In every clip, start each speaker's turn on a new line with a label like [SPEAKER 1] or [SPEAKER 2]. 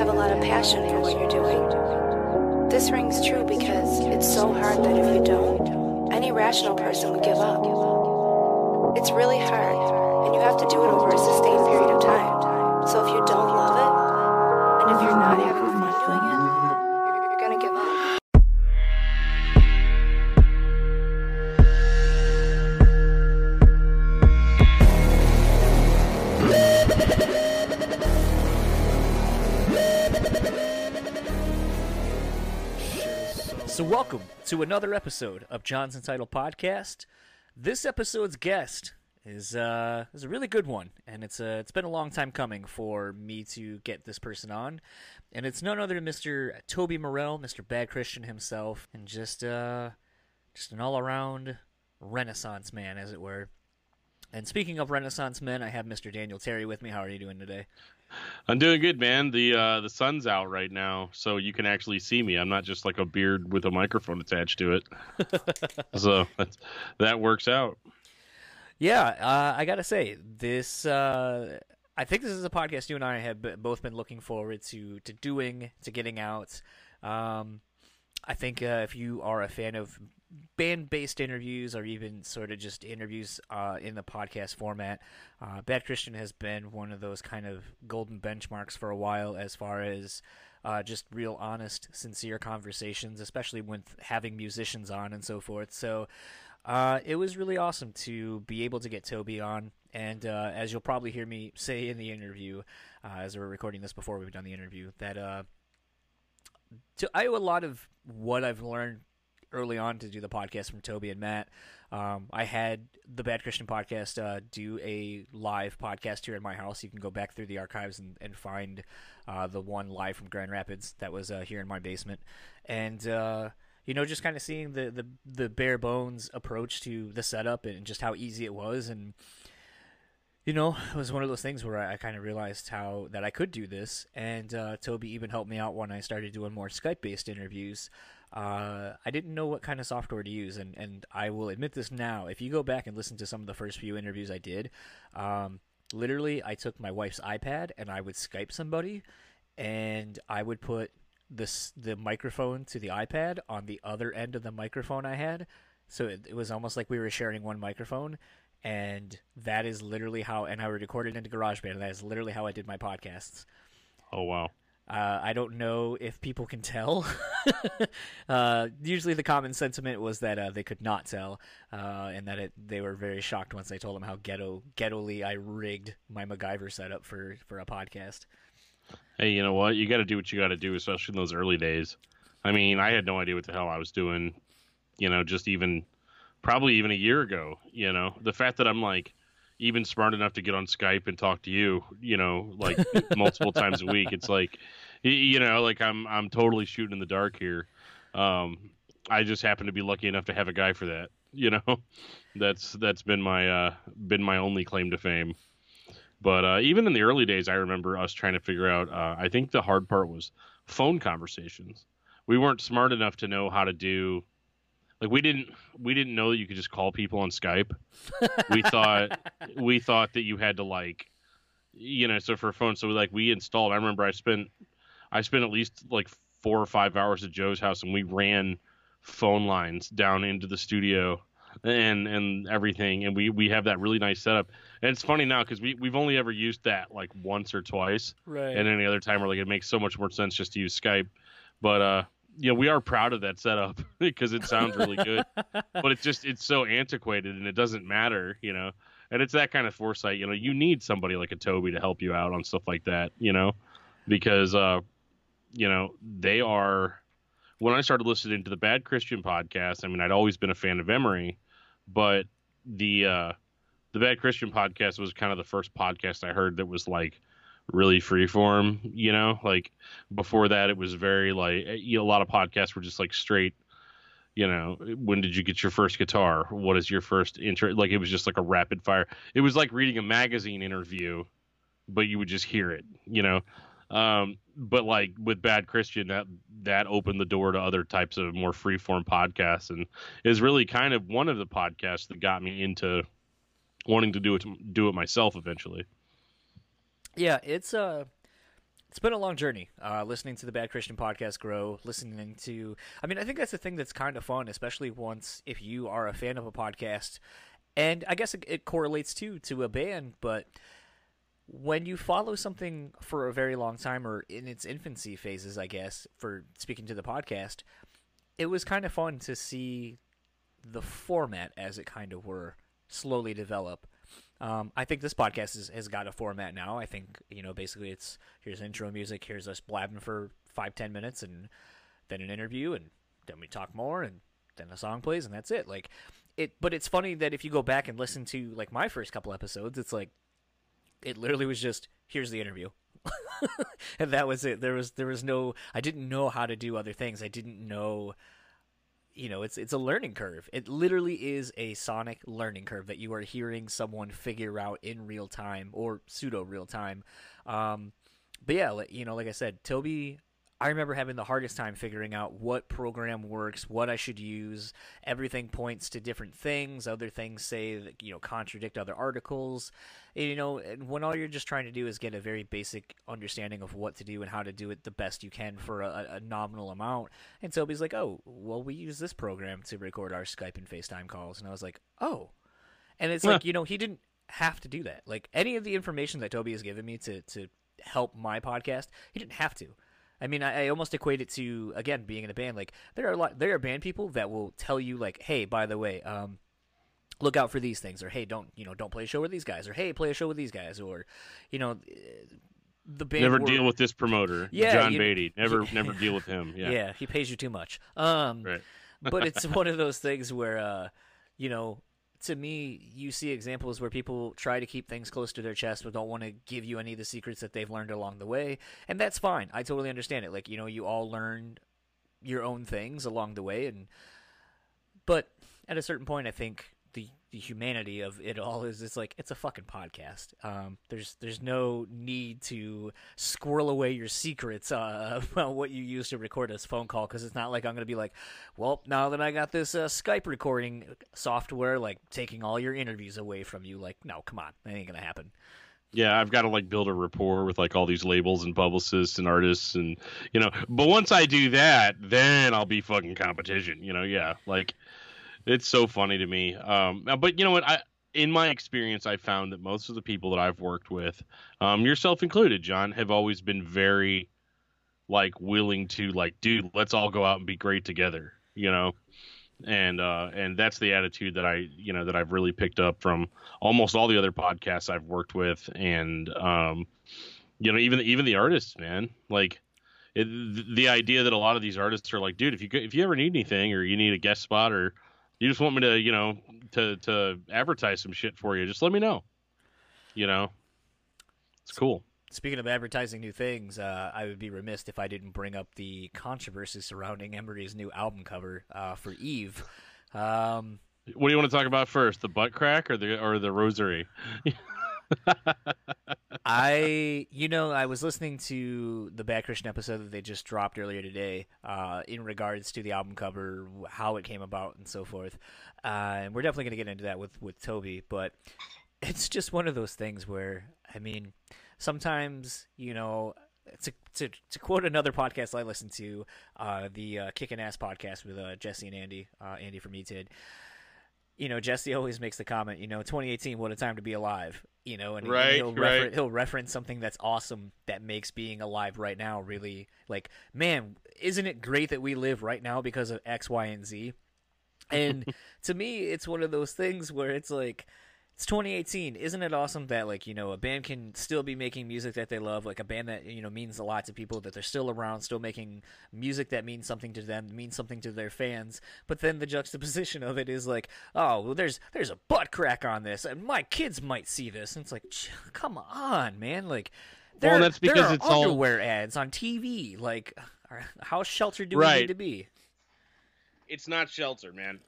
[SPEAKER 1] have a lot of passion for what you're doing. This rings true because it's so hard that if you don't, any rational person would give up. It's really hard, and you have to do it over a sustained period of time. So if you don't love it, and if you're not having fun doing it,
[SPEAKER 2] another episode of John's Untitled Podcast. This episode's guest is uh, is a really good one, and it's uh, it's been a long time coming for me to get this person on, and it's none other than Mr. Toby Morrell, Mr. Bad Christian himself, and just uh, just an all around Renaissance man, as it were. And speaking of Renaissance men, I have Mr. Daniel Terry with me. How are you doing today?
[SPEAKER 3] I'm doing good, man. The uh, the sun's out right now, so you can actually see me. I'm not just like a beard with a microphone attached to it. so that's, that works out.
[SPEAKER 2] Yeah, uh, I gotta say this. Uh, I think this is a podcast you and I have b- both been looking forward to to doing, to getting out. Um, I think uh, if you are a fan of band-based interviews or even sort of just interviews uh, in the podcast format, uh, Bad Christian has been one of those kind of golden benchmarks for a while as far as uh, just real honest, sincere conversations, especially with having musicians on and so forth. So uh, it was really awesome to be able to get Toby on. And uh, as you'll probably hear me say in the interview, uh, as we're recording this before we've done the interview, that I owe a lot of what I've learned early on to do the podcast from Toby and Matt. Um, I had the Bad Christian podcast uh, do a live podcast here in my house. You can go back through the archives and, and find uh, the one live from Grand Rapids that was uh, here in my basement. And uh, you know, just kind of seeing the, the the bare bones approach to the setup and just how easy it was, and you know, it was one of those things where I, I kind of realized how that I could do this. And uh, Toby even helped me out when I started doing more Skype based interviews. Uh, I didn't know what kind of software to use, and, and I will admit this now. If you go back and listen to some of the first few interviews I did, um, literally, I took my wife's iPad and I would Skype somebody, and I would put this the microphone to the iPad on the other end of the microphone I had. So it, it was almost like we were sharing one microphone, and that is literally how. And I recorded into GarageBand. And that is literally how I did my podcasts.
[SPEAKER 3] Oh wow.
[SPEAKER 2] Uh, I don't know if people can tell. uh, usually, the common sentiment was that uh, they could not tell, uh, and that it, they were very shocked once I told them how ghetto, ghettoly I rigged my MacGyver setup for for a podcast.
[SPEAKER 3] Hey, you know what? You got to do what you got to do, especially in those early days. I mean, I had no idea what the hell I was doing. You know, just even probably even a year ago. You know, the fact that I'm like even smart enough to get on Skype and talk to you, you know, like multiple times a week. It's like, you know, like I'm I'm totally shooting in the dark here. Um, I just happen to be lucky enough to have a guy for that. You know, that's that's been my uh, been my only claim to fame. But uh, even in the early days, I remember us trying to figure out. Uh, I think the hard part was phone conversations. We weren't smart enough to know how to do like we didn't we didn't know that you could just call people on Skype. We thought we thought that you had to like you know so for a phone so we like we installed I remember I spent I spent at least like 4 or 5 hours at Joe's house and we ran phone lines down into the studio and and everything and we we have that really nice setup. And it's funny now because we we've only ever used that like once or twice.
[SPEAKER 2] Right.
[SPEAKER 3] and any other time we're like it makes so much more sense just to use Skype. But uh know we are proud of that setup because it sounds really good. But it's just it's so antiquated and it doesn't matter you know? And it's that kind of foresight you know? You need somebody like a toby to help you out on stuff like that you know? Because uh you know they are when i started listening to the bad christian podcast i mean i'd always been a fan of emery but the uh the bad christian podcast was kind of the first podcast i heard that was like really freeform you know? Like before that it was very like you know, a lot of podcasts were just like straight you know when did you get your first guitar? What is your first intro? Like it was just like a rapid fire. It was like reading a magazine interview but you would just hear it you know um but like with bad christian that that opened the door to other types of more freeform podcasts and is really kind of one of the podcasts that got me into wanting to do it do it myself eventually
[SPEAKER 2] Yeah, it's uh it's been a long journey. Uh, listening to the Bad Christian podcast grow, listening to, I mean, I think that's the thing that's kind of fun, especially once if you are a fan of a podcast, and I guess it, it correlates too to a band, but when you follow something for a very long time or in its infancy phases, I guess, for speaking to the podcast, it was kind of fun to see the format, as it kind of were, slowly develop. Um, I think this podcast is, has got a format now. I think you know basically it's here's intro music, here's us blabbing for five ten minutes, and then an interview, and then we talk more, and then a song plays, and that's it. Like it, but it's funny that if you go back and listen to like my first couple episodes, it's like it literally was just here's the interview. and that was it. There was there was no I didn't know how to do other things. I didn't know you know, it's it's a learning curve. It literally is a sonic learning curve that you are hearing someone figure out in real time or pseudo real time. Um, but yeah, you know, like I said, Toby I remember having the hardest time figuring out what program works, what I should use. Everything points to different things. Other things say that, you know, contradict other articles. And, you know, when all you're just trying to do is get a very basic understanding of what to do and how to do it the best you can for a, a nominal amount. And Toby's like, oh, well, we use this program to record our Skype and FaceTime calls. And I was like, oh. And it's like, you know, he didn't have to do that. Like any of the information that Toby has given me to, to help my podcast, he didn't have to I mean, I, I, almost equate it to again being in a band. Like there are a lot, there are band people that will tell you like, hey, by the way, um, look out for these things, or hey, don't you know, don't play a show with these guys, or hey, play a show with these guys, or you know, the band
[SPEAKER 3] never deal with this promoter,
[SPEAKER 2] yeah,
[SPEAKER 3] John
[SPEAKER 2] you...
[SPEAKER 3] Beatty. Never, never deal with him. Yeah,
[SPEAKER 2] yeah, he pays you too much. Um,
[SPEAKER 3] right.
[SPEAKER 2] but it's one of those things where, uh, you know, to me, you see examples where people try to keep things close to their chest but don't want to give you any of the secrets that they've learned along the way. And that's fine. I totally understand it. Like, you know, you all learned your own things along the way and but at a certain point I think the humanity of it all is it's like it's a fucking podcast. Um, there's there's no need to squirrel away your secrets uh, about what you use to record this phone call because it's not like I'm gonna be like, well, now that I got this uh, Skype recording software, like taking all your interviews away from you. Like, no, come on, that ain't gonna happen.
[SPEAKER 3] Yeah, I've got to like build a rapport with like all these labels and publicists and artists and you know. But once I do that, then I'll be fucking competition. You know, yeah, like it's so funny to me. Um, but you know what? I in my experience, I found that most of the people that I've worked with, um, yourself included, John, have always been very like willing to like, dude, let's all go out and be great together. You know, and uh, and that's the attitude that I you know that I've really picked up from almost all the other podcasts I've worked with, and um, you know even even the artists, man, like. It, the idea that a lot of these artists are like, dude, if you if you ever need anything or you need a guest spot or you just want me to, you know, to to advertise some shit for you, just let me know. You know, it's cool.
[SPEAKER 2] Speaking of advertising new things, uh, I would be remiss if I didn't bring up the controversy surrounding Emery's new album cover uh, for Eve. Um,
[SPEAKER 3] what do you want to talk about first, the butt crack or the or the rosary?
[SPEAKER 2] I, you know, I was listening to the Bad Christian episode that they just dropped earlier today, uh, in regards to the album cover, how it came about, and so forth. Uh, and we're definitely going to get into that with with Toby, but it's just one of those things where, I mean, sometimes you know. To, to, to quote another podcast I listen to, uh, the uh, Kickin' Ass podcast with uh, Jesse and Andy, uh, Andy from ETID, you know, Jesse always makes the comment, you know, 2018, what a time to be alive you know, and,
[SPEAKER 3] right,
[SPEAKER 2] he'll,
[SPEAKER 3] right.
[SPEAKER 2] He'll reference something that's awesome that makes being alive right now really like, man, isn't it great that we live right now because of X, Y, and Z? And to me, it's one of those things where it's like, it's 2018 isn't it awesome that like you know a band can still be making music that they love? Like a band that you know means a lot to people that they're still around still making music that means something to them means something to their fans. But then the juxtaposition of it is like oh well there's there's a butt crack on this and my kids might see this. And it's like come on man. Like there,
[SPEAKER 3] well, that's because
[SPEAKER 2] there are
[SPEAKER 3] it's
[SPEAKER 2] underwear
[SPEAKER 3] all...
[SPEAKER 2] ads on TV like how sheltered do
[SPEAKER 3] right.
[SPEAKER 2] we need to be?
[SPEAKER 3] It's not shelter man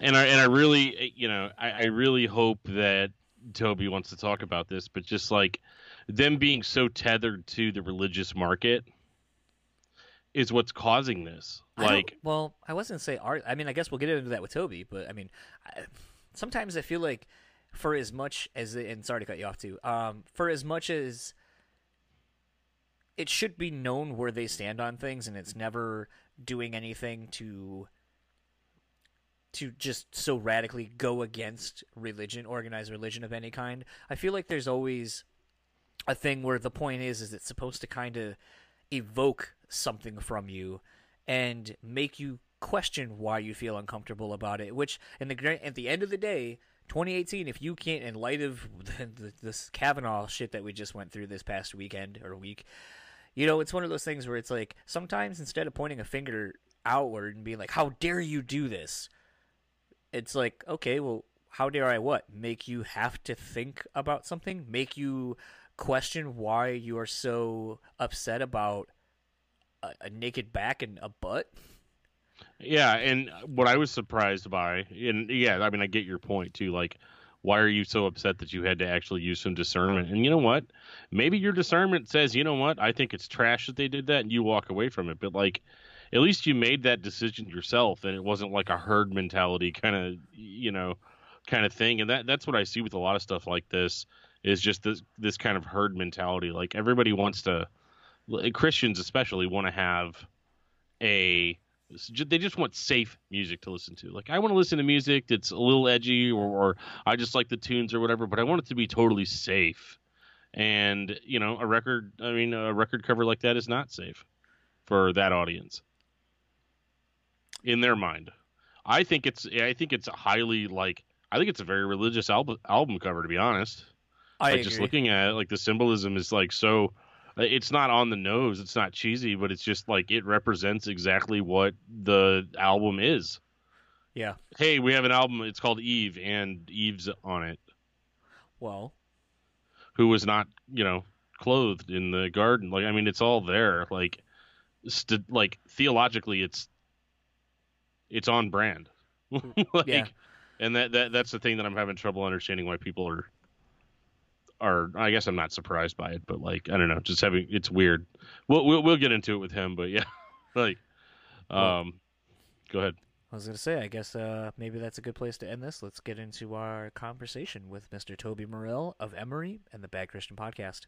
[SPEAKER 3] and I and I really, you know, I, I really hope that Toby wants to talk about this, but just like them being so tethered to the religious market is what's causing this. Like,
[SPEAKER 2] I well, I wasn't say art. I mean, I guess we'll get into that with Toby, but I mean, I, sometimes I feel like for as much as and sorry to cut you off too, um, for as much as it should be known where they stand on things, and it's never doing anything to to just so radically go against religion, organized religion of any kind. I feel like there's always a thing where the point is is it's supposed to kind of evoke something from you and make you question why you feel uncomfortable about it. Which, in the at the end of the day, 2018, if you can't, in light of this Kavanaugh shit that we just went through this past weekend or week, you know, it's one of those things where it's like sometimes instead of pointing a finger outward and being like, "How dare you do this?" It's like, okay, well, how dare I what? Make you have to think about something? Make you question why you are so upset about a, a naked back and a butt?
[SPEAKER 3] Yeah, and what I was surprised by, and yeah, I mean, I get your point too. Like, why are you so upset that you had to actually use some discernment? And you know what? Maybe your discernment says, you know what? I think it's trash that they did that, and you walk away from it. But like, at least you made that decision yourself and it wasn't like a herd mentality kind of you know kind of thing. And that that's what i see with a lot of stuff like this is just this this kind of herd mentality. Like everybody wants to christians especially want to have a they just want safe music to listen to. Like i want to listen to music that's a little edgy or, or i just like the tunes or whatever but i want it to be totally safe. And you know a record i mean a record cover like that is not safe for that audience in their mind. I think it's I think it's highly like I think it's a very religious album album cover to be honest.
[SPEAKER 2] I
[SPEAKER 3] like just looking at it, like the symbolism is like so uh, it's not on the nose, it's not cheesy, but it's just like it represents exactly what the album is.
[SPEAKER 2] Yeah.
[SPEAKER 3] Hey, we have an album, it's called Eve and Eve's on it.
[SPEAKER 2] Well,
[SPEAKER 3] who was not, you know, clothed in the garden. Like I mean it's all there like st- like theologically it's it's on brand. like,
[SPEAKER 2] yeah.
[SPEAKER 3] And that, that that's the thing that I'm having trouble understanding why people are are I guess I'm not surprised by it, but like I don't know, just having it's weird. We'll we'll, we'll get into it with him, but yeah, like um, well, go ahead.
[SPEAKER 2] I was gonna say, I guess uh, maybe that's a good place to end this. Let's get into our conversation with Mr. Toby Morrell of Emery and the Bad Christian Podcast.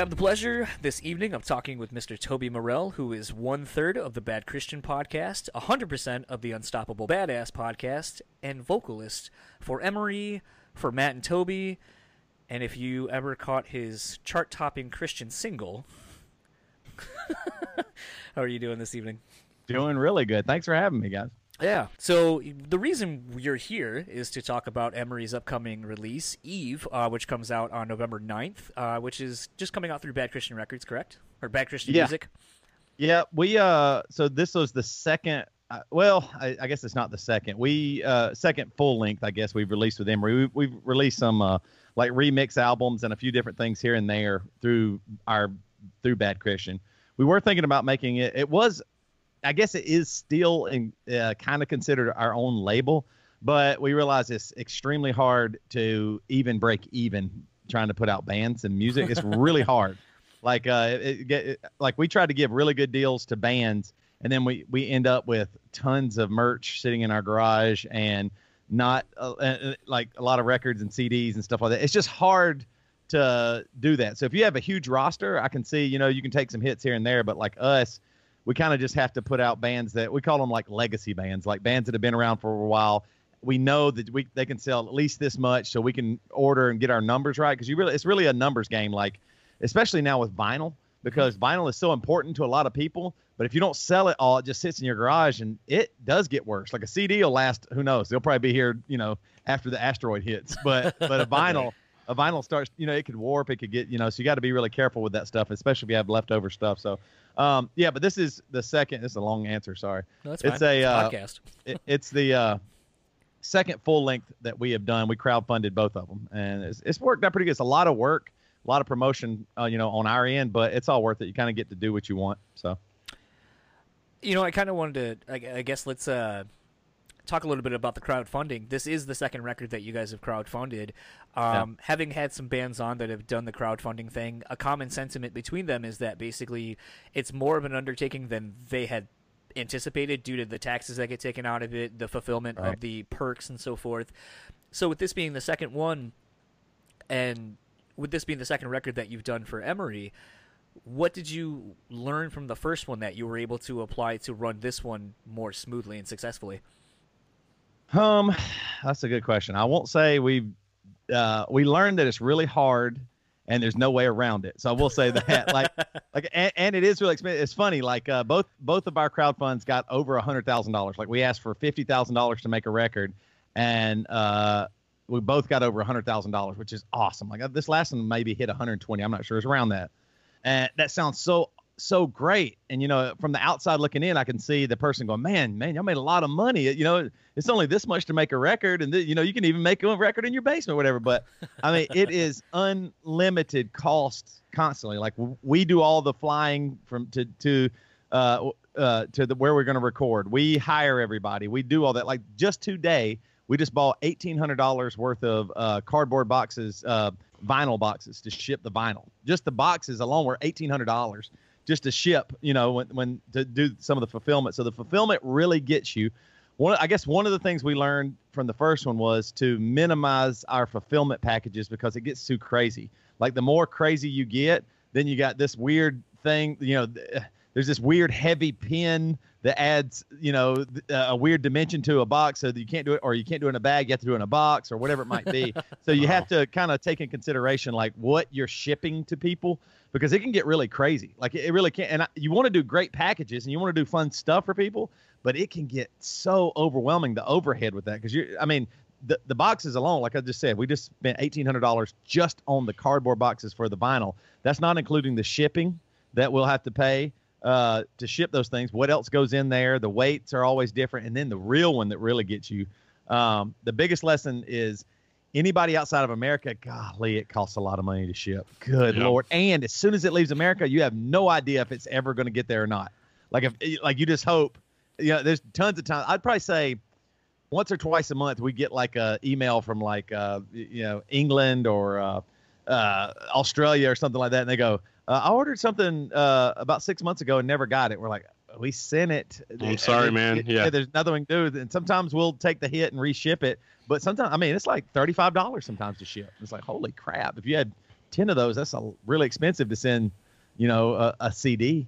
[SPEAKER 2] Have the pleasure this evening of talking with Mr. Toby Morrell, who is one third of the Bad Christian podcast, 100% of the Unstoppable Badass podcast, and vocalist for Emery, for Matt and Toby. And if you ever caught his chart topping Christian single, how are you doing this evening?
[SPEAKER 4] Doing really good. Thanks for having me, guys.
[SPEAKER 2] Yeah. So the reason you're here is to talk about Emery's upcoming release, Eve, uh, which comes out on November 9th, uh, which is just coming out through Bad Christian Records, correct? Or Bad Christian
[SPEAKER 4] yeah.
[SPEAKER 2] Music?
[SPEAKER 4] Yeah. We, uh, so this was the second, uh, well, I, I, guess it's not the second. We, uh, second full length, I guess we've released with Emery. We, we've released some, uh, like remix albums and a few different things here and there through our, through Bad Christian. We were thinking about making it, it was I guess it is still in, uh, kind of considered our own label, but we realize it's extremely hard to even break even trying to put out bands and music. It's really hard. Like uh, it, it, like we tried to give really good deals to bands, and then we we end up with tons of merch sitting in our garage and not uh, uh like a lot of records and CDs and stuff like that. It's just hard to do that. So if you have a huge roster, I can see you know you can take some hits here and there, but like us we kind of just have to put out bands that we call them like legacy bands, like bands that have been around for a while. We know that we they can sell at least this much, so we can order and get our numbers right. Because you really, it's really a numbers game. Like, especially now with vinyl, because mm-hmm. vinyl is so important to a lot of people. But if you don't sell it all, it just sits in your garage, and it does get worse. Like a CD will last, who knows? They'll probably be here, you know, after the asteroid hits. But but a vinyl. A vinyl starts, you know, it could warp, it could get, you know, so you got to be really careful with that stuff, especially if you have leftover stuff. So um, yeah, but this is the second. This is a long answer. Sorry.
[SPEAKER 2] No, that's
[SPEAKER 4] it's
[SPEAKER 2] fine.
[SPEAKER 4] a uh,
[SPEAKER 2] podcast.
[SPEAKER 4] it, it's the uh, second full length that we have done. We crowdfunded both of them, and it's, it's worked out pretty good. It's a lot of work, a lot of promotion, uh, you know, on our end, but it's all worth it. You kind of get to do what you want. So.
[SPEAKER 2] You know, I kind of wanted to. I, I guess let's uh, talk a little bit about the crowdfunding. This is the second record that you guys have crowdfunded. Um, Having had some bands on that have done the crowdfunding thing, a common sentiment between them is that basically it's more of an undertaking than they had anticipated due to the taxes that get taken out of it, the fulfillment
[SPEAKER 4] Right.
[SPEAKER 2] of the perks, and so forth. So, with this being the second one, and with this being the second record that you've done for Emery, what did you learn from the first one that you were able to apply to run this one more smoothly and successfully?
[SPEAKER 4] Um, that's a good question. I won't say we uh, we learned that it's really hard and there's no way around it. So I will say that like like and, and it is really expensive. It's funny like uh, both both of our crowd funds got over a hundred thousand dollars. Like we asked for fifty thousand dollars to make a record, and uh, we both got over a hundred thousand dollars, which is awesome. Like uh, this last one maybe hit 120. I'm not sure. It's around that, and that sounds so so great. And you know, from the outside looking in, I can see the person going, "Man, man, y'all made a lot of money." You know, it's only this much to make a record, and th- you know, you can even make a record in your basement, or whatever. But I mean, it is unlimited cost constantly. Like w- we do all the flying from to to uh, uh, to the where we're going to record. We hire everybody. We do all that. Like just today, we just bought eighteen hundred dollars worth of uh, cardboard boxes, uh, vinyl boxes to ship the vinyl. Just the boxes alone were eighteen hundred dollars just to ship. You know, when when to do some of the fulfillment. So the fulfillment really gets you. One, I guess one of the things we learned from the first one was to minimize our fulfillment packages because it gets too crazy. Like the more crazy you get, then you got this weird thing. You know, th- there's this weird heavy pin that adds, you know, uh, a weird dimension to a box, so that you can't do it, or you can't do it in a bag. You have to do it in a box, or whatever it might be. so you have to kind of take in consideration like what you're shipping to people because it can get really crazy. Like it really can. And I, you want to do great packages and you want to do fun stuff for people, but it can get so overwhelming the overhead with that because you. I mean, the the boxes alone, like I just said, we just spent eighteen hundred dollars just on the cardboard boxes for the vinyl. That's not including the shipping that we'll have to pay uh, to ship those things. What else goes in there? The weights are always different, and then the real one that really gets you. Um, the biggest lesson is anybody outside of America, golly, it costs a lot of money to ship. Good
[SPEAKER 3] Yep.
[SPEAKER 4] lord! And as soon as it leaves America, you have no idea if it's ever going to get there or not. Like if like you just hope. You know, there's tons of times. I'd probably say once or twice a month we get like a email from like uh, you know England or uh, uh, Australia or something like that, and they go, uh, "I ordered something uh, about six months ago and never got it." We're like, "We sent it."
[SPEAKER 3] I'm sorry,
[SPEAKER 4] And
[SPEAKER 3] man.
[SPEAKER 4] it-
[SPEAKER 3] Yeah.
[SPEAKER 4] there's nothing we can do. And sometimes we'll take the hit and reship it, but sometimes I mean it's like thirty five dollars sometimes to ship. It's like holy crap! If you had ten of those, that's a, really expensive to send. You know, a, a CD.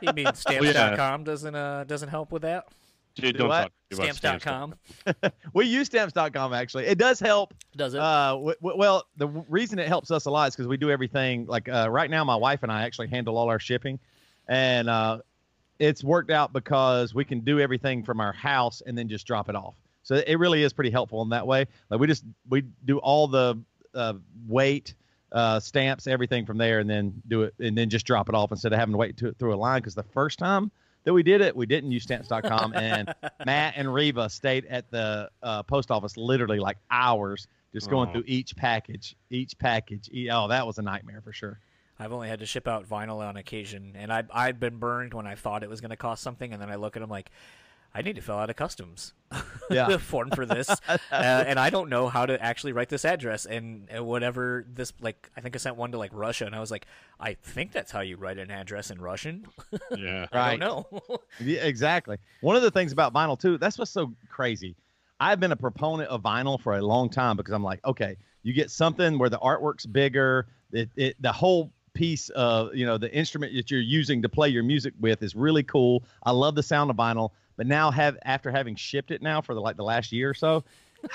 [SPEAKER 2] You mean stamps.com doesn't uh doesn't help with that?
[SPEAKER 3] Dude,
[SPEAKER 4] Do
[SPEAKER 3] don't
[SPEAKER 4] what?
[SPEAKER 3] talk
[SPEAKER 2] Stamps.com
[SPEAKER 4] we use stamps.com actually. It does help
[SPEAKER 2] does it?
[SPEAKER 4] Uh, w- w- well, the w- reason it helps us a lot is because we do everything. Like uh, right now, my wife and I actually handle all our shipping, and uh, it's worked out because we can do everything from our house and then just drop it off. So it really is pretty helpful in that way. Like we just we do all the uh, weight, uh, stamps, everything from there, and then do it and then just drop it off instead of having to wait to, through a line. Because the first time that we did it, we didn't use stamps.com, and Matt and Reva stayed at the uh, post office literally like hours just going
[SPEAKER 3] Oh.
[SPEAKER 4] through each package, each package. Oh, that was a nightmare for sure.
[SPEAKER 2] I've only had to ship out vinyl on occasion, and I I've been burned when I thought it was going to cost something, and then I look at them like, I need to fill out a customs
[SPEAKER 4] Yeah.
[SPEAKER 2] form for this, uh, and I don't know how to actually write this address and uh, whatever this like. I think I sent one to like Russia, and I was like, I think that's how you write an address in Russian.
[SPEAKER 3] Yeah.
[SPEAKER 2] I don't know.
[SPEAKER 4] Yeah, exactly. One of the things about vinyl too, that's what's so crazy. I've been a proponent of vinyl for a long time because I'm like, okay, you get something where the artwork's bigger, it, it the whole piece of you know the instrument that you're using to play your music with is really cool. I love the sound of vinyl, but now have after having shipped it now for the like the last year or so,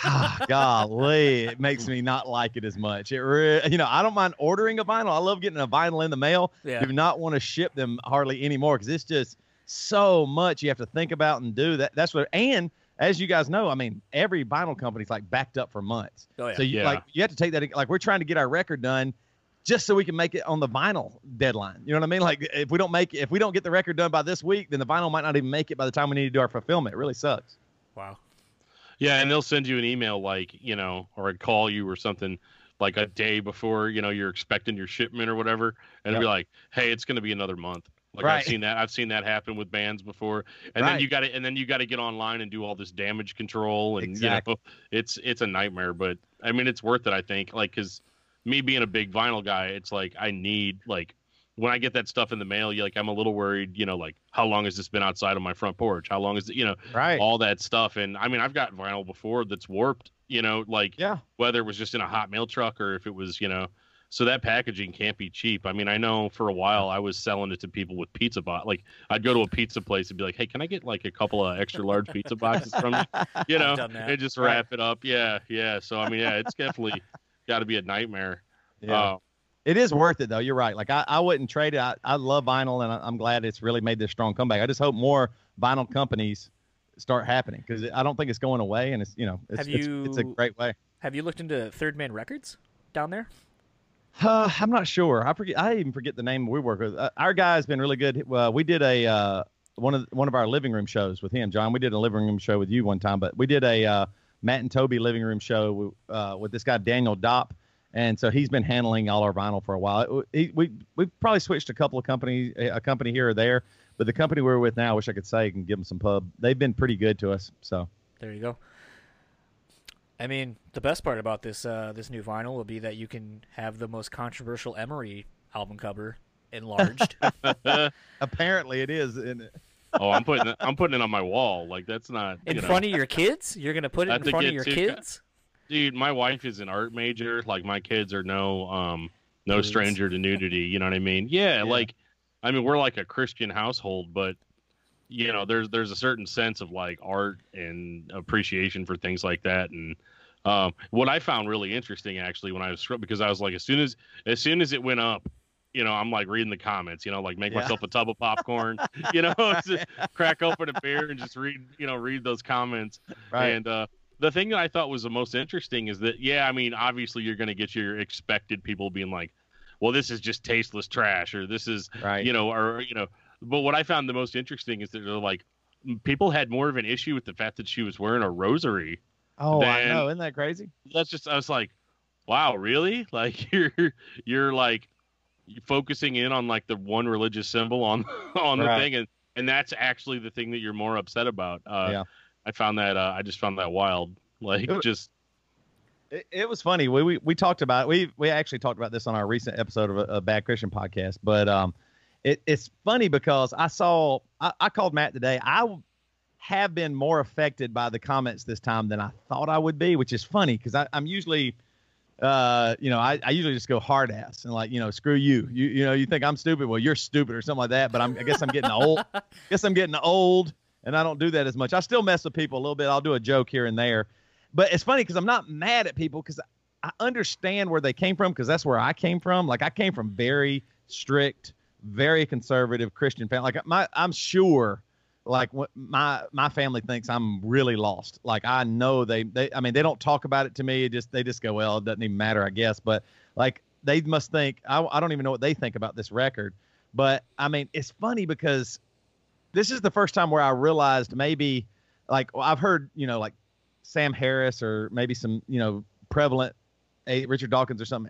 [SPEAKER 4] ah, golly, it makes me not like it as much. It re- you know I don't mind ordering a vinyl. I love getting a vinyl in the mail.
[SPEAKER 2] Yeah.
[SPEAKER 4] Do not want to ship them hardly anymore because it's just so much you have to think about and do. That that's what and as you guys know, I mean, every vinyl company's like backed up for months.
[SPEAKER 2] Oh, yeah.
[SPEAKER 4] So you
[SPEAKER 3] Yeah.
[SPEAKER 4] like you have to take that like we're trying to get our record done just so we can make it on the vinyl deadline. You know what I mean? Like if we don't make if we don't get the record done by this week, then the vinyl might not even make it by the time we need to do our fulfillment. It really sucks.
[SPEAKER 2] Wow.
[SPEAKER 3] Yeah, and they'll send you an email like, you know, or a call you or something like a day before, you know, you're expecting your shipment or whatever, and
[SPEAKER 4] Yeah.
[SPEAKER 3] be like, "Hey, it's going to be another month." Like
[SPEAKER 4] Right.
[SPEAKER 3] I've seen that. I've seen that happen with bands before. And
[SPEAKER 4] Right.
[SPEAKER 3] then you got to and then you got to get online and do all this damage control and
[SPEAKER 4] Exactly.
[SPEAKER 3] you know it's it's a nightmare. But I mean it's worth it. I think like because me being a big vinyl guy, it's like I need like when I get that stuff in the mail, you like I'm a little worried. You know, like how long has this been outside on my front porch? How long is it? You know,
[SPEAKER 4] Right.
[SPEAKER 3] all that stuff. And I mean I've got vinyl before that's warped. You know, like
[SPEAKER 4] yeah.
[SPEAKER 3] whether it was just in a hot mail truck or if it was, you know, so that packaging can't be cheap. I mean, I know for a while I was selling it to people with pizza box. Like I'd go to a pizza place and be like, "Hey, can I get like a couple of extra large pizza boxes from you?" You know,
[SPEAKER 2] done
[SPEAKER 3] and just
[SPEAKER 4] Right.
[SPEAKER 3] wrap it up. Yeah, yeah. So I mean, yeah, it's definitely got to be a nightmare.
[SPEAKER 4] Yeah.
[SPEAKER 3] Uh,
[SPEAKER 4] It is worth it though. You're right. Like I, I wouldn't trade it. I, I love vinyl, and I, I'm glad it's really made this strong comeback. I just hope more vinyl companies start happening because I don't think it's going away, and it's you know it's
[SPEAKER 2] Have
[SPEAKER 4] it's, it's a
[SPEAKER 2] you-
[SPEAKER 4] great way.
[SPEAKER 2] Have you looked into Third Man Records down there?
[SPEAKER 4] Uh, I'm not sure. I forget. I even forget the name we work with. Uh, our guy's been really good. Uh, we did a uh, one of one of our living room shows with him, John. We did a living room show with you one time, but we did a uh, Matt and Toby living room show uh, with this guy Daniel Dopp, and so he's been handling all our vinyl for a while. He, we we probably switched a couple of companies, a company here or there, but the company we're with now, I wish I could say can give them some pub. They've been pretty good to us. So
[SPEAKER 2] There you go. I mean, the best part about this uh, this new vinyl will be that you can have the most controversial Emery album cover enlarged.
[SPEAKER 4] apparently it is. isn't it?
[SPEAKER 3] Oh, I'm putting it, I'm putting it on my wall. Like that's not
[SPEAKER 2] in
[SPEAKER 3] you know,
[SPEAKER 2] front of your kids? You're gonna put it in front of your
[SPEAKER 3] it-
[SPEAKER 2] kids?
[SPEAKER 3] dude. My wife is an art major. Like my kids are no um no
[SPEAKER 2] Dudes.
[SPEAKER 3] stranger to nudity. You know what I mean? Yeah,
[SPEAKER 4] Yeah.
[SPEAKER 3] like I mean we're like a Christian household, but you know there's there's a certain sense of like art and appreciation for things like that and um, what I found really interesting actually when I was because I was like as soon as as soon as it went up you know I'm like reading the comments you know like make
[SPEAKER 4] Yeah.
[SPEAKER 3] myself a tub of popcorn you know just crack open a beer and just read you know read those comments
[SPEAKER 4] Right.
[SPEAKER 3] and uh, the thing that I thought was the most interesting is that, yeah, I mean, obviously you're going to get your expected people being like, well, this is just tasteless trash, or this is,
[SPEAKER 4] right.
[SPEAKER 3] you know, or, you know, but what I found the most interesting is that they're like, people had more of an issue with the fact that she was wearing a rosary.
[SPEAKER 4] oh, I know. Isn't that crazy?
[SPEAKER 3] That's just, I was like, wow, really? Like, you're, you're like focusing in on like the one religious symbol on, on the thing. And, and that's actually the thing that you're more upset about. Uh,
[SPEAKER 4] Yeah.
[SPEAKER 3] I found that, uh, I just found that wild. Like,
[SPEAKER 4] It-
[SPEAKER 3] just,
[SPEAKER 4] It, it was funny. We, we we talked about it. we we actually talked about this on our recent episode of a, a Bad Christian podcast. But um, it, it's funny because I saw I, I called Matt today. I have been more affected by the comments this time than I thought I would be, which is funny because I'm usually, uh, you know, I, I usually just go hard ass and like you know screw you. You you know you think I'm stupid. Well, you're stupid or something like that. But I'm I guess I'm getting old. guess I'm getting old and I don't do that as much. I still mess with people a little bit. I'll do a joke here and there. But it's funny because I'm not mad at people because I understand where they came from because that's where I came from. Like I came from very strict, very conservative Christian family. Like my, I'm sure, like my my family thinks I'm really lost. Like I know they they. I mean they don't talk about it to me. It just they just go well. It doesn't even matter, I guess. But like they must think I I don't even know what they think about this record. But I mean it's funny because this is the first time where I realized maybe like I've heard you know like Sam Harris or maybe some you know prevalent a Richard Dawkins or some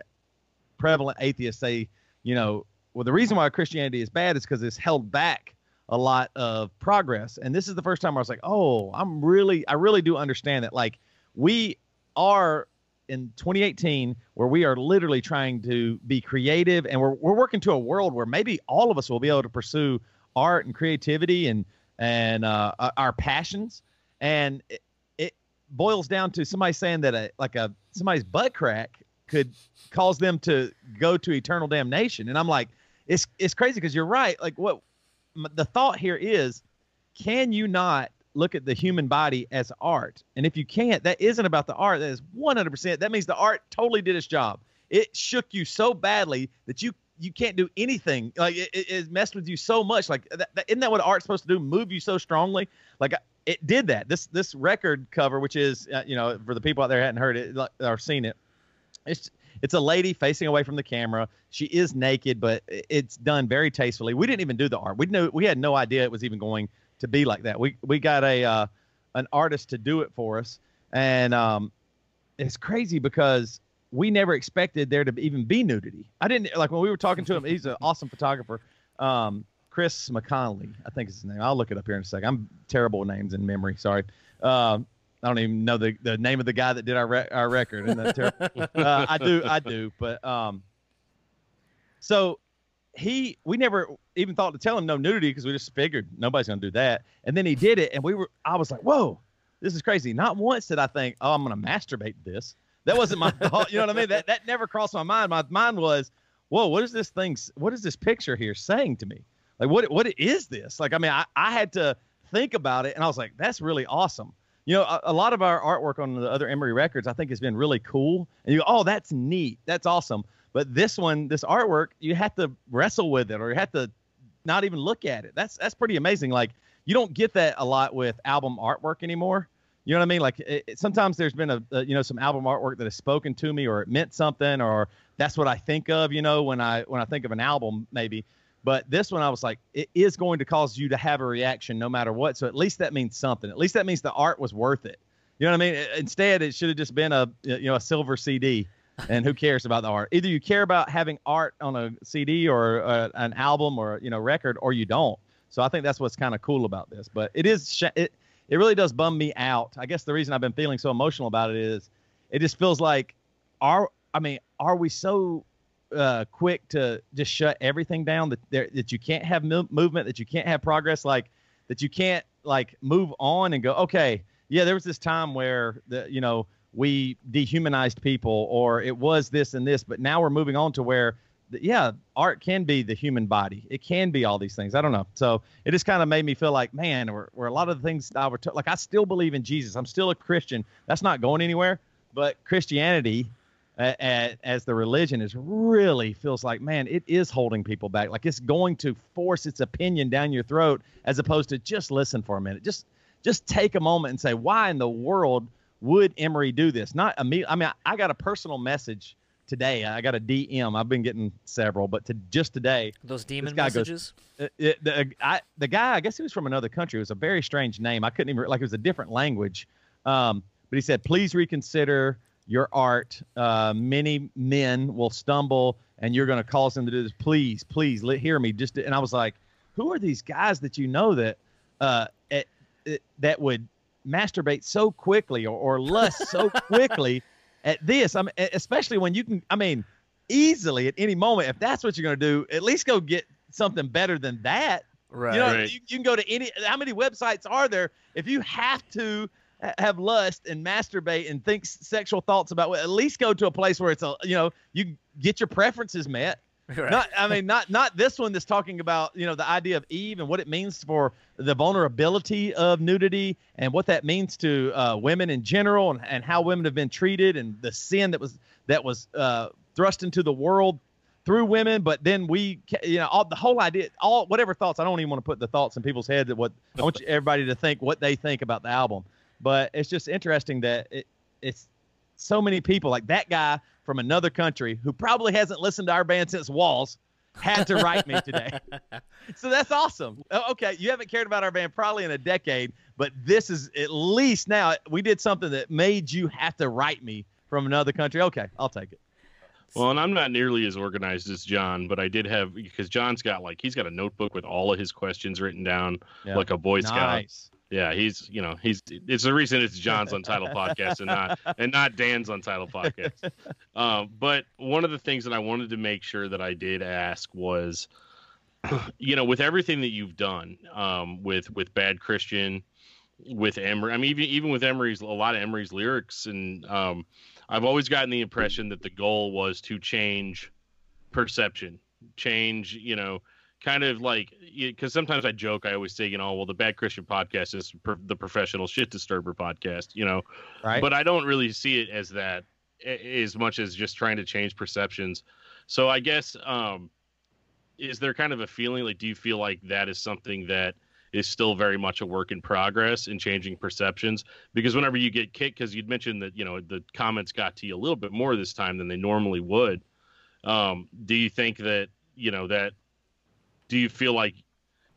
[SPEAKER 4] prevalent atheists say you know well the reason why Christianity is bad is because it's held back a lot of progress and this is the first time I was like oh I'm really I really do understand that like we are in 2018 where we are literally trying to be creative and we're, we're working to a world where maybe all of us will be able to pursue art and creativity and and uh, our passions and it, it boils down to somebody saying that a like a somebody's butt crack could cause them to go to eternal damnation and i'm like it's it's crazy because you're right like what the thought here is can you not look at the human body as art? And if you can't that isn't about the art. That is 100% that means the art totally did its job. It shook you so badly that you you can't do anything. Like it, it, messed with you so much. Like that, that, isn't that what art's supposed to do? Move you so strongly? Like it did that. This this record cover which is uh, you know for the people out there hadn't heard it or seen it it's it's a lady facing away from the camera she is naked but it's done very tastefully we didn't even do the art we knew we had no idea it was even going to be like that we we got a uh, an artist to do it for us and um it's crazy because we never expected there to even be nudity. I didn't like when we were talking to him. He's an awesome photographer, um, Chris McConnelly, I think is his name. I'll look it up here in a second. I'm terrible with names in memory. Sorry. Um, I don't even know the, the name of the guy that did our re- our record. And uh, I do, I do. But um, so he, we never even thought to tell him no nudity because we just figured nobody's gonna do that. And then he did it, and we were, I was like, whoa, this is crazy. Not once did I think, oh, I'm gonna masturbate this. That wasn't my thought. You know what I mean? That that never crossed my mind. My mind was, whoa, what is this thing? What is this picture here saying to me? Like, what what is this? Like, I mean, I, I had to think about it, and I was like, that's really awesome. You know, a, a lot of our artwork on the other Emery records, I think, has been really cool. And you go, oh, that's neat. That's awesome. But this one, this artwork, you have to wrestle with it, or you have to not even look at it. That's that's pretty amazing. Like, you don't get that a lot with album artwork anymore. You know what I mean? Like it, sometimes there's been a, a, you know some album artwork that has spoken to me or it meant something or that's what I think of. You know when I when I think of an album maybe. But this one I was like it is going to cause you to have a reaction no matter what. So at least that means something. At least that means the art was worth it. You know what I mean? Instead it should have just been a you know a silver CD. and who cares about the art? Either you care about having art on a CD or uh, an album or you know record, or you don't. So I think that's what's kind of cool about this. But it is sh- it it really does bum me out. I guess the reason I've been feeling so emotional about it is it just feels like are I mean, are we so uh, quick to just shut everything down that there, that you can't have mo- movement, that you can't have progress, like that you can't like move on and go, okay, yeah, there was this time where the you know we dehumanized people or it was this and this, but now we're moving on to where yeah, art can be the human body. It can be all these things. I don't know. So it just kind of made me feel like, man, where a lot of the things I were t- like, I still believe in Jesus. I'm still a Christian. That's not going anywhere. But Christianity, uh, as the religion, is really feels like, man, it is holding people back. Like it's going to force its opinion down your throat, as opposed to just listen for a minute. Just just take a moment and say, why in the world would Emery do this? Not immediately. I mean, I, I got a personal message today. I got a DM. I've been getting several, but to just today,
[SPEAKER 2] those demon messages.
[SPEAKER 4] Goes, uh, it, the, I, the guy, I guess he was from another country. It was a very strange name. I couldn't even like it was a different language. Um, but he said, "Please reconsider your art. Uh, many men will stumble, and you're going to cause them to do this. Please, please, let hear me." Just and I was like, "Who are these guys that you know that uh, it, it, that would?" masturbate so quickly or, or lust so quickly at this. I mean, especially when you can. I mean, easily at any moment, if that's what you're going to do, at least go get something better than that.
[SPEAKER 2] Right.
[SPEAKER 4] You know,
[SPEAKER 3] right.
[SPEAKER 4] You, you, can go to any. How many websites are there? If you have to have lust and masturbate and think sexual thoughts about, well, at least go to a place where it's a. You know, you get your preferences met. Right. Not, I mean, not not this one that's talking about you know the idea of Eve and what it means for the vulnerability of nudity and what that means to uh, women in general and, and how women have been treated and the sin that was that was uh, thrust into the world through women. But then we, you know, all, the whole idea, all whatever thoughts. I don't even want to put the thoughts in people's heads that what I want you, everybody to think what they think about the album. But it's just interesting that it, it's so many people like that guy from another country who probably hasn't listened to our band since Walls had to write me today. so that's awesome. Oh, okay, you haven't cared about our band probably in a decade, but this is at least now we did something that made you have to write me from another country. Okay, I'll take it.
[SPEAKER 3] Well, and I'm not nearly as organized as John, but I did have because John's got like he's got a notebook with all of his questions written down yeah. like a Boy Scout.
[SPEAKER 4] Nice.
[SPEAKER 3] Yeah, he's you know he's it's the reason it's John's Untitled podcast and not and not Dan's Untitled podcast. Um, but one of the things that I wanted to make sure that I did ask was, you know, with everything that you've done, um, with with Bad Christian, with Emery, I mean even even with Emery's a lot of Emery's lyrics, and um, I've always gotten the impression that the goal was to change perception, change you know kind of like because sometimes I joke, I always say, you know, well, the Bad Christian podcast is per, the professional shit disturber podcast, you know,
[SPEAKER 4] right?
[SPEAKER 3] But I don't really see it as that as much as just trying to change perceptions. So I guess, um, is there kind of a feeling like, do you feel like that is something that is still very much a work in progress in changing perceptions? Because whenever you get kicked, because you'd mentioned that you know the comments got to you a little bit more this time than they normally would. Um, do you think that you know that do you feel like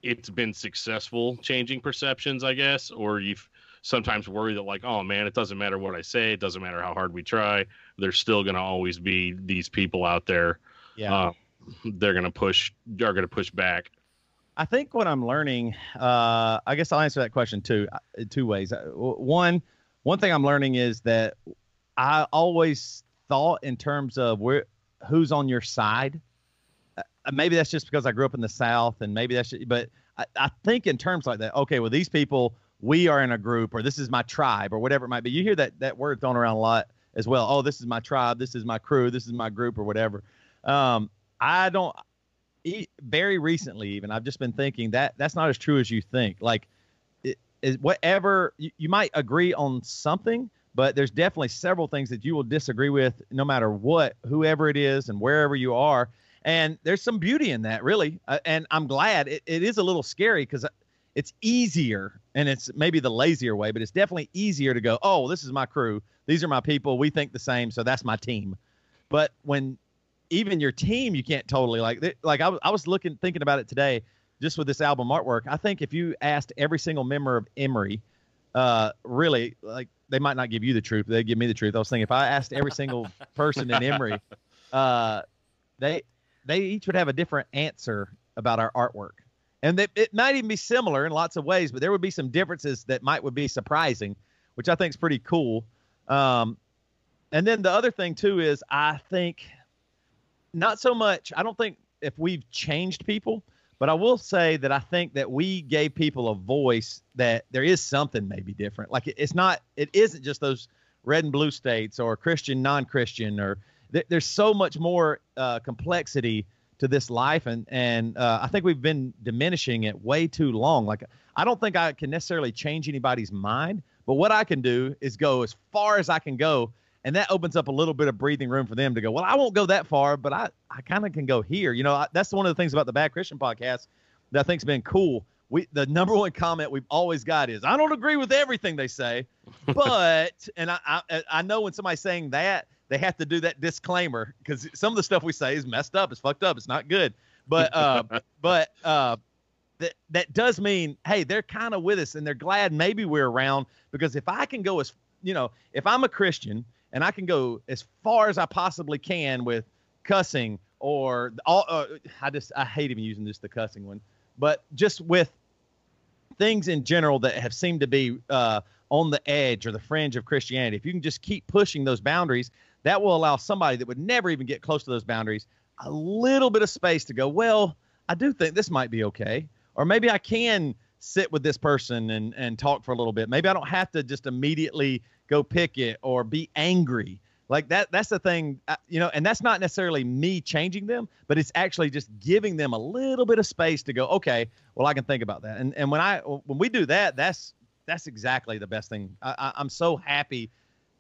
[SPEAKER 3] it's been successful changing perceptions, I guess, or you sometimes worry that like, oh man, it doesn't matter what I say, it doesn't matter how hard we try, there's still going to always be these people out there.
[SPEAKER 4] Yeah. Uh,
[SPEAKER 3] they're going to push, are going to push back.
[SPEAKER 4] I think what I'm learning, uh, I guess I'll answer that question two uh, two ways. Uh, one, one thing I'm learning is that I always thought in terms of where who's on your side. Uh, maybe that's just because I grew up in the South, and maybe that's. Just, but I, I think in terms like that. Okay, well these people, we are in a group, or this is my tribe, or whatever it might be. You hear that that word thrown around a lot as well. Oh, this is my tribe, this is my crew, this is my group, or whatever. Um, I don't very recently even i've just been thinking that that's not as true as you think like it is whatever you, you might agree on something but there's definitely several things that you will disagree with no matter what whoever it is and wherever you are and there's some beauty in that really. Uh, and i'm glad it, it is a little scary because it's easier and it's maybe the lazier way but it's definitely easier to go oh this is my crew. These are my people. We think the same so that's my team. But when even your team you can't totally like like I was, I was looking thinking about it today just with this album artwork. I think if you asked every single member of emery uh really like they might not give you the truth they give me the truth. I was thinking if i asked every single person in emery uh they they each would have a different answer about our artwork and they, it might even be similar in lots of ways but there would be some differences that might would be surprising which i think is pretty cool um and then the other thing too is i think not so much. I don't think if we've changed people, but I will say that I think that we gave people a voice that there is something maybe different. Like it's not, it isn't just those red and blue states or Christian, non-Christian, or th- there's so much more uh, complexity to this life, and and uh, I think we've been diminishing it way too long. Like I don't think I can necessarily change anybody's mind, but what I can do is go as far as I can go and that opens up a little bit of breathing room for them to go well i won't go that far but i, I kind of can go here you know I, that's one of the things about the bad christian podcast that i think's been cool we the number one comment we've always got is i don't agree with everything they say but and I, I i know when somebody's saying that they have to do that disclaimer because some of the stuff we say is messed up it's fucked up it's not good but uh but uh that that does mean hey they're kind of with us and they're glad maybe we're around because if i can go as you know if i'm a christian and I can go as far as I possibly can with cussing or all. Uh, I just I hate even using just the cussing one, but just with things in general that have seemed to be uh, on the edge or the fringe of Christianity. If you can just keep pushing those boundaries, that will allow somebody that would never even get close to those boundaries a little bit of space to go. Well, I do think this might be okay, or maybe I can sit with this person and and talk for a little bit. Maybe I don't have to just immediately go pick it or be angry. Like that that's the thing, uh, you know, and that's not necessarily me changing them, but it's actually just giving them a little bit of space to go, okay, well I can think about that. And and when I when we do that, that's that's exactly the best thing. I, I, am so happy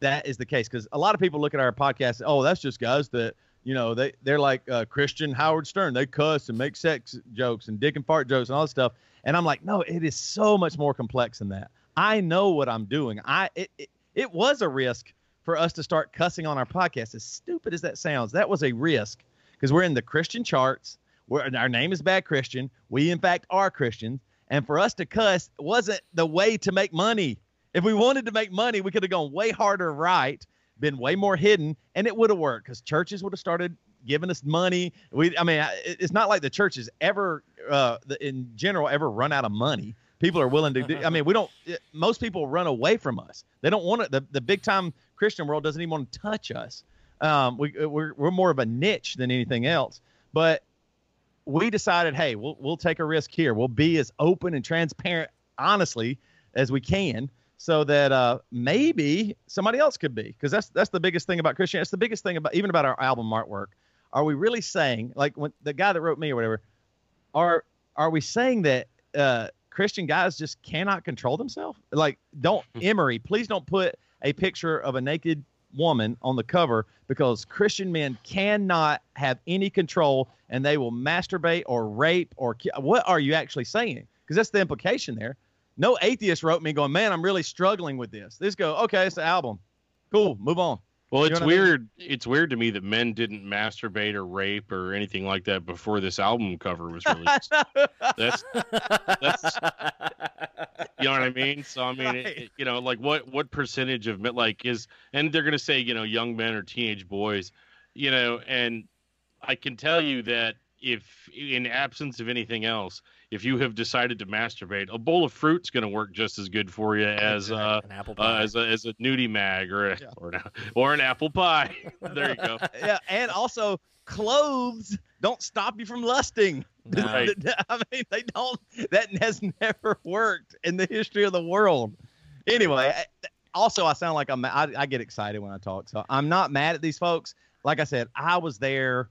[SPEAKER 4] that is the case because a lot of people look at our podcast, oh, that's just guys that you know they they're like uh, Christian Howard Stern, they cuss and make sex jokes and dick and fart jokes and all this stuff. And I'm like, no, it is so much more complex than that. I know what I'm doing. I it, it, it was a risk for us to start cussing on our podcast. As stupid as that sounds, that was a risk because we're in the Christian charts. We're, our name is Bad Christian. We, in fact, are Christians. And for us to cuss wasn't the way to make money. If we wanted to make money, we could have gone way harder right, been way more hidden, and it would have worked because churches would have started giving us money. We, I mean, it's not like the churches ever, uh, in general, ever run out of money people are willing to do. I mean, we don't. Most people run away from us. They don't want it. The the big time Christian world doesn't even want to touch us. Um, we we're we're more of a niche than anything else. But we decided, hey, we'll we'll take a risk here. We'll be as open and transparent, honestly, as we can, so that uh, maybe somebody else could be. Because that's that's the biggest thing about Christian. It's the biggest thing about even about our album artwork. Are we really saying like when the guy that wrote me or whatever? Are are we saying that uh, Christian guys just cannot control themselves. Like, don't hmm. Emery, please don't put a picture of a naked woman on the cover because Christian men cannot have any control and they will masturbate or rape or what are you actually saying? Because that's the implication there. No atheist wrote me going, man, I'm really struggling with this. This go, okay, it's the album. Cool, move on.
[SPEAKER 3] Well, it's weird. I mean? It's weird to me that men didn't masturbate or rape or anything like that before this album cover was released. that's that's you know what I mean. So I mean, right. it, you know, like what what percentage of men like is, and they're gonna say you know young men or teenage boys, you know, and I can tell you that if in absence of anything else, if you have decided to masturbate, a bowl of fruit's going to work just as good for you as uh,
[SPEAKER 2] An apple
[SPEAKER 3] uh,
[SPEAKER 2] pie.
[SPEAKER 3] as a as a nudie mag or a,
[SPEAKER 4] Yeah.
[SPEAKER 3] or an, or an apple pie. there you go.
[SPEAKER 4] yeah, and also clothes don't stop you from lusting.
[SPEAKER 3] Right.
[SPEAKER 4] I mean, they don't. That has never worked in the history of the world. Anyway, I- also I sound like I'm. I, I get excited when I talk, so I'm not mad at these folks. Like I said, I was there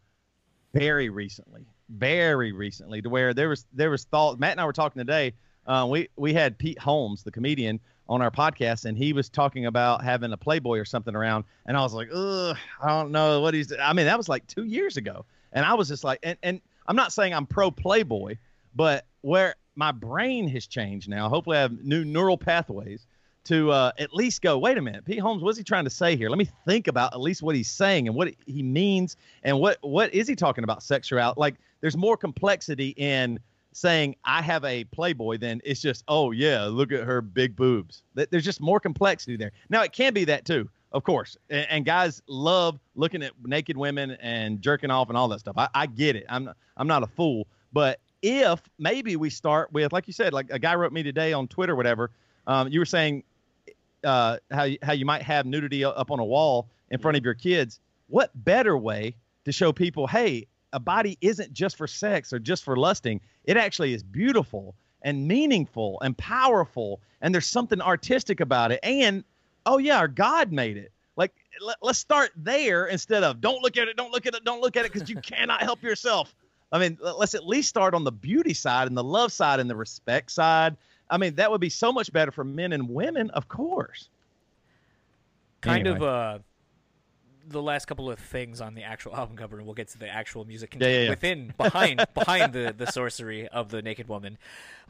[SPEAKER 4] very recently, very recently, to where there was there was thought. Matt and I were talking today. Uh, we we had Pete Holmes, the comedian, on our podcast, and he was talking about having a Playboy or something around, and I was like, ugh, I don't know what he's. I mean, that was like two years ago, and I was just like, and and I'm not saying I'm pro Playboy, but where my brain has changed now. Hopefully, I have new neural pathways to uh, at least go. Wait a minute, Pete Holmes, what's he trying to say here? Let me think about at least what he's saying and what he means, and what what is he talking about sexuality? Like, there's more complexity in saying I have a Playboy than it's just oh yeah, look at her big boobs. Th- There's just more complexity there. Now it can be that too, of course, and, and guys love looking at naked women and jerking off and all that stuff. I, I get it. I'm not, I'm not a fool, but if maybe we start with like you said, like a guy wrote me today on Twitter, whatever. Um, you were saying uh, how you- how you might have nudity up on a wall in front of your kids. What better way to show people, hey, a body isn't just for sex or just for lusting. It actually is beautiful and meaningful and powerful, and there's something artistic about it. And oh yeah, our God made it. Like let, let's start there instead of don't look at it, don't look at it, don't look at it because you cannot help yourself. I mean, let's at least start on the beauty side and the love side and the respect side. I mean, that would be so much better for men and women, of course.
[SPEAKER 2] kind
[SPEAKER 4] Anyway.
[SPEAKER 2] of uh the last couple of things on the actual album cover and we'll get to the actual music
[SPEAKER 4] Yeah, yeah, yeah.
[SPEAKER 2] within behind behind the the sorcery of the naked woman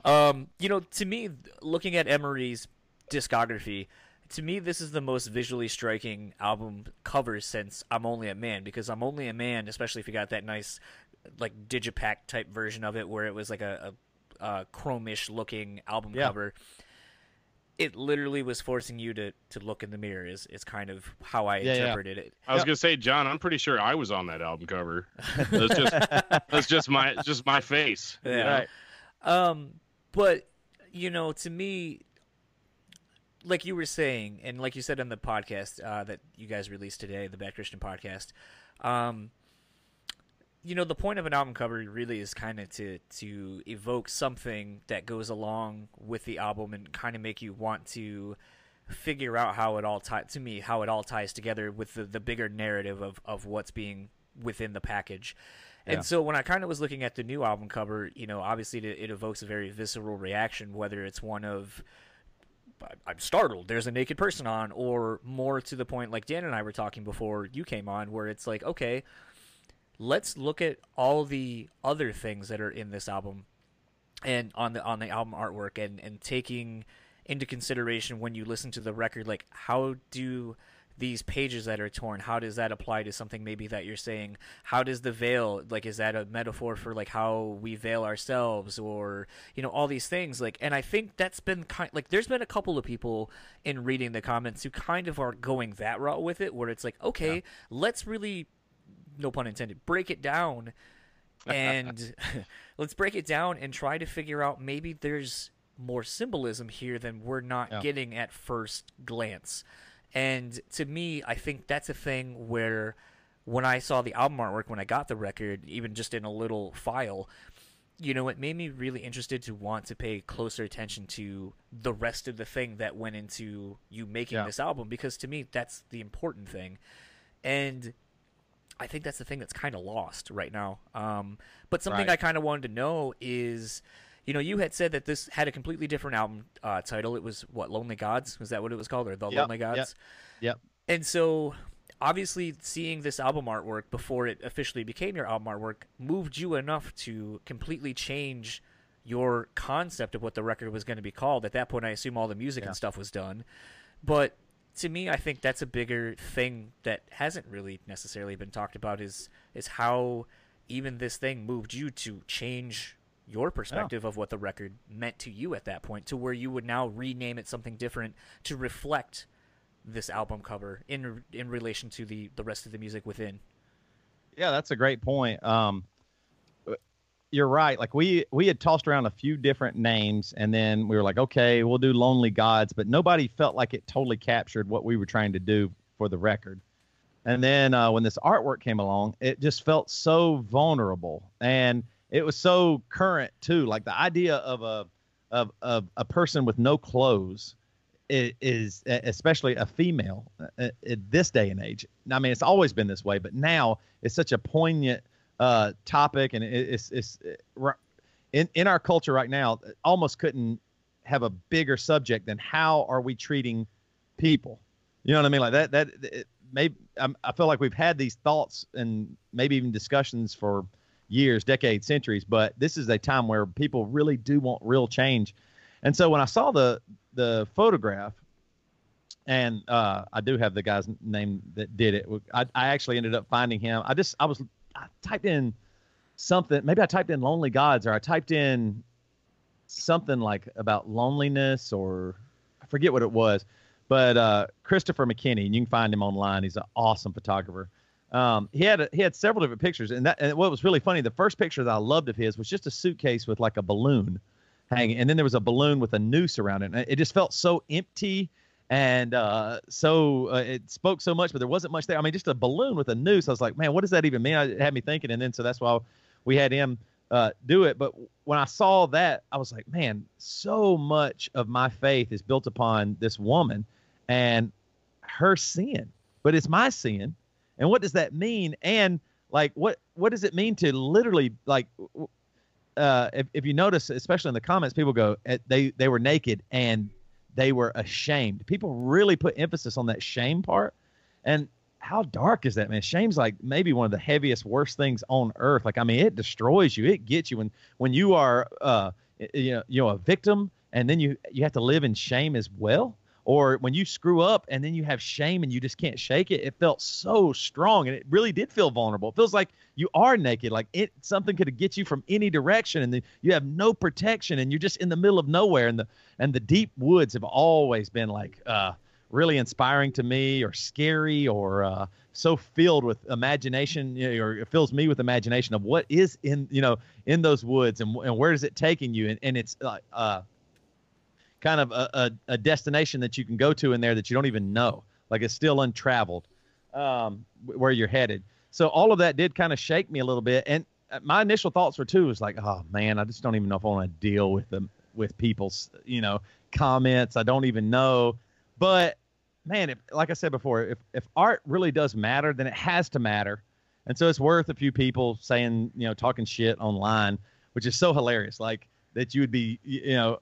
[SPEAKER 2] um you know to me looking at emery's discography to me this is the most visually striking album cover since i'm only a man because i'm only a man especially if you got that nice like digipack type version of it where it was like a, a, a chromish looking album
[SPEAKER 4] Yeah.
[SPEAKER 2] cover it literally was forcing you to, to look in the mirror is, is kind of how I
[SPEAKER 4] Yeah, yeah.
[SPEAKER 2] interpreted it.
[SPEAKER 3] I was
[SPEAKER 4] Yep.
[SPEAKER 3] gonna say, John, I'm pretty sure I was on that album cover. That's just that's just my just my face. you
[SPEAKER 2] Yeah.
[SPEAKER 3] know?
[SPEAKER 2] Um, but you know, to me, like you were saying, and like you said on the podcast uh, that you guys released today, the Bad Christian podcast, um, you know, the point of an album cover really is kind of to to evoke something that goes along with the album and kind of make you want to figure out how it all ties to me how it all ties together with the, the bigger narrative of, of what's being within the package and
[SPEAKER 4] Yeah.
[SPEAKER 2] so when i kind of was looking at the new album cover you know obviously it, it evokes a very visceral reaction whether it's one of "I- i'm startled there's a naked person on or more to the point like dan and i were talking before you came on where it's like okay let's look at all the other things that are in this album and on the on the album artwork and and taking into consideration when you listen to the record like how do these pages that are torn how does that apply to something maybe that you're saying? How does the veil like is that a metaphor for like how we veil ourselves or you know all these things? Like and i think that's been kind like there's been a couple of people in reading the comments who kind of are going that route with it where it's like okay let's really no pun intended break it down and let's break it down and try to figure out maybe there's more symbolism here than we're not
[SPEAKER 4] Yeah.
[SPEAKER 2] getting at first glance. And to me, I think that's a thing where when I saw the album artwork, when I got the record, even just in a little file, you know, it made me really interested to want to pay closer attention to the rest of the thing that went into you making
[SPEAKER 4] Yeah.
[SPEAKER 2] this album because to me, that's the important thing. And I think that's the thing that's kind of lost right now. Um, but something
[SPEAKER 4] Right.
[SPEAKER 2] I kind of wanted to know is, you know, you had said that this had a completely different album uh, title. It was what Lonely Gods was that what it was called, or The
[SPEAKER 4] Yep,
[SPEAKER 2] Lonely
[SPEAKER 4] yep,
[SPEAKER 2] Gods?
[SPEAKER 4] yep.
[SPEAKER 2] And so, obviously, seeing this album artwork before it officially became your album artwork moved you enough to completely change your concept of what the record was going to be called. At that point, I assume all the music
[SPEAKER 4] Yeah.
[SPEAKER 2] and stuff was done. But to me, I think that's a bigger thing that hasn't really necessarily been talked about is is how even this thing moved you to change your perspective of what the record meant to you at that point to where you would now rename it something different to reflect this album cover in in relation to the the rest of the music within.
[SPEAKER 4] Yeah, that's a great point. Um, you're right. Like we we had tossed around a few different names, and then we were like, okay, we'll do Lonely Gods, but nobody felt like it totally captured what we were trying to do for the record. And then uh, when this artwork came along, it just felt so vulnerable, and it was so current too. Like the idea of a of, of a person with no clothes is, especially a female uh, at this day and age. I mean, it's always been this way, but now it's such a poignant uh, topic, and it's it's in in our culture right now. Almost couldn't have a bigger subject than how are we treating people. You know what I mean? Like that. That it, maybe I'm, I feel like we've had these thoughts and maybe even discussions for years, decades, centuries. But this is a time where people really do want real change. And so when I saw the the photograph, and uh, I do have the guy's name that did it. I, I actually ended up finding him. I just I was I typed in something. Maybe I typed in lonely gods, or I typed in something like about loneliness, or I forget what it was. But uh, Christopher McKinney, and you can find him online. He's an awesome photographer. Um, he had a, he had several different pictures, and that and what was really funny. The first picture that I loved of his was just a suitcase with like a balloon hanging, and then there was a balloon with a noose around it. And it just felt so empty and uh, so uh, it spoke so much, but there wasn't much there. I mean, just a balloon with a noose. I was like, man, what does that even mean? It had me thinking, and then so that's why we had him uh, do it. But when I saw that, I was like, man, so much of my faith is built upon this woman and her sin, but it's my sin. And what does that mean? And like, what what does it mean to literally like? Uh, if, if you notice, especially in the comments, people go, eh, they they were naked and they were ashamed. People really put emphasis on that shame part. And how dark is that, man? Shame's like maybe one of the heaviest, worst things on earth. Like, I mean, it destroys you. It gets you when when you are, uh, you know, you know, a victim, and then you you have to live in shame as well or when you screw up and then you have shame and you just can't shake it it felt so strong and it really did feel vulnerable. It feels like you are naked like it something could get you from any direction and you have no protection and you're just in the middle of nowhere. And the and the deep woods have always been like uh really inspiring to me or scary or uh, so filled with imagination you know, or it fills me with imagination of what is in you know in those woods and, and where is it taking you? And, and it's like uh, kind of a, a, a, destination that you can go to in there that you don't even know. Like it's still untraveled um, where you're headed. So all of that did kind of shake me a little bit. And uh, my initial thoughts were too was like, oh man, I just don't even know if I want to deal with them with people's you know comments. I don't even know. But man, if, like I said before, if if art really does matter, then it has to matter. And so it's worth a few people saying, you know, talking shit online, which is so hilarious. Like that you would be, you know,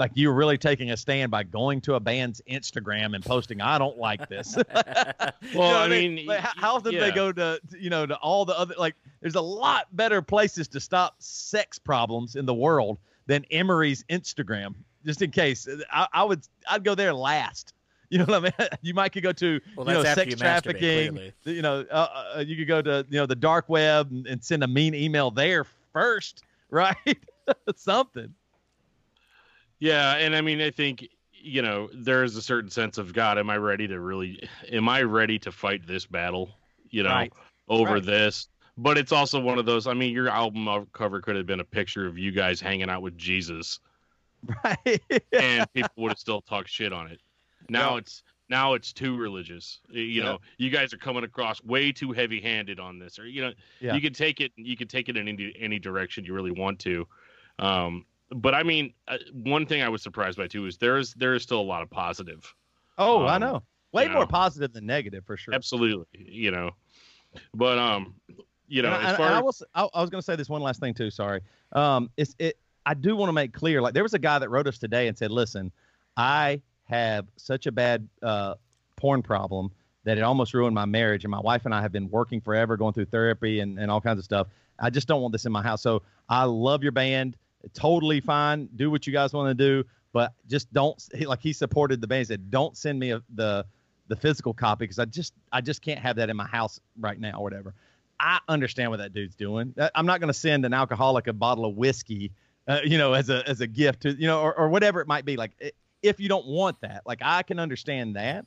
[SPEAKER 4] like you're really taking a stand by going to a band's Instagram and posting, "I don't like this."
[SPEAKER 3] well, you know I mean,
[SPEAKER 4] mean like, how often yeah. they go to you know to all the other like? There's a lot better places to stop sex problems in the world than Emery's Instagram. Just in case, I, I would I'd go there last. You know what I mean? You might could go to well, you know sex you trafficking. You know, uh, uh, you could go to you know the dark web and, and send a mean email there first, right? Something.
[SPEAKER 3] Yeah, and I mean, I think you know there is a certain sense of God. Am I ready to really? Am I ready to fight this battle? You know, right. over right. this. But it's also one of those. I mean, your album cover could have been a picture of you guys hanging out with Jesus,
[SPEAKER 4] right?
[SPEAKER 3] and people would have still talked shit on it. Now it's now it's too religious. You know, you guys are coming across way too heavy-handed on this, or you know, yeah. you can take it. You can take it in any any direction you really want to. Um, but I mean, uh, one thing I was surprised by too is there is there is still a lot of positive.
[SPEAKER 4] Oh, um, I know. Way more know. positive than negative for sure.
[SPEAKER 3] Absolutely, you know. But um, you know,
[SPEAKER 4] and
[SPEAKER 3] as I, far
[SPEAKER 4] I was I, I was going to say this one last thing too. Sorry. Um, it's it. I do want to make clear. Like there was a guy that wrote us today and said, "Listen, I have such a bad uh, porn problem that it almost ruined my marriage, and my wife and I have been working forever, going through therapy and and all kinds of stuff. I just don't want this in my house. So I love your band." Totally fine. Do what you guys want to do, but just don't like he supported the band. He said, "Don't send me a, the the physical copy because I just I just can't have that in my house right now or whatever." I understand what that dude's doing. I'm not going to send an alcoholic a bottle of whiskey, uh, you know, as a as a gift to you know or, or whatever it might be. Like if you don't want that, like I can understand that.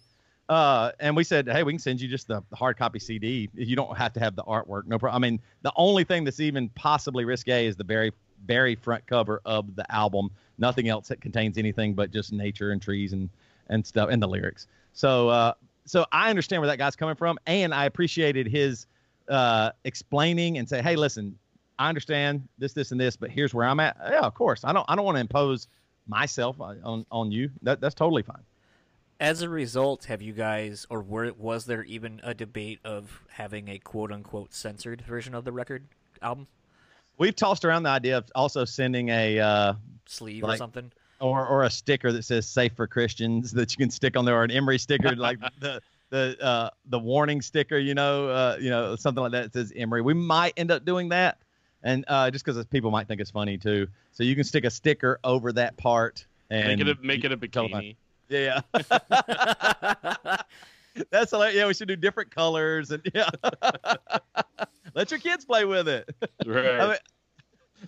[SPEAKER 4] Uh, and we said, hey, we can send you just the hard copy CD. You don't have to have the artwork. No problem. I mean, the only thing that's even possibly risque is the very, very front cover of the album. Nothing else that contains anything but just nature and trees and and stuff and the lyrics. So, uh, so I understand where that guy's coming from, and I appreciated his uh, explaining and say, hey, listen, I understand this, this, and this, but here's where I'm at. Yeah, of course. I don't, I don't want to impose myself on on you. That that's totally fine.
[SPEAKER 2] As a result, have you guys, or were, was there even a debate of having a quote unquote censored version of the record album?
[SPEAKER 4] We've tossed around the idea of also sending a uh,
[SPEAKER 2] sleeve or something.
[SPEAKER 4] or or a sticker that says "Safe for Christians" that you can stick on there, or an Emery sticker like the the uh, the warning sticker, you know, uh, you know, something like that that says Emery. We might end up doing that, and uh, just because people might think it's funny too. So you can stick a sticker over that part and
[SPEAKER 3] Make it a, make it a
[SPEAKER 4] tell them
[SPEAKER 3] bikini.
[SPEAKER 4] yeah. That's hilarious. Yeah, we should do different colors and yeah. Let your kids play with it.
[SPEAKER 3] Right.
[SPEAKER 4] I mean,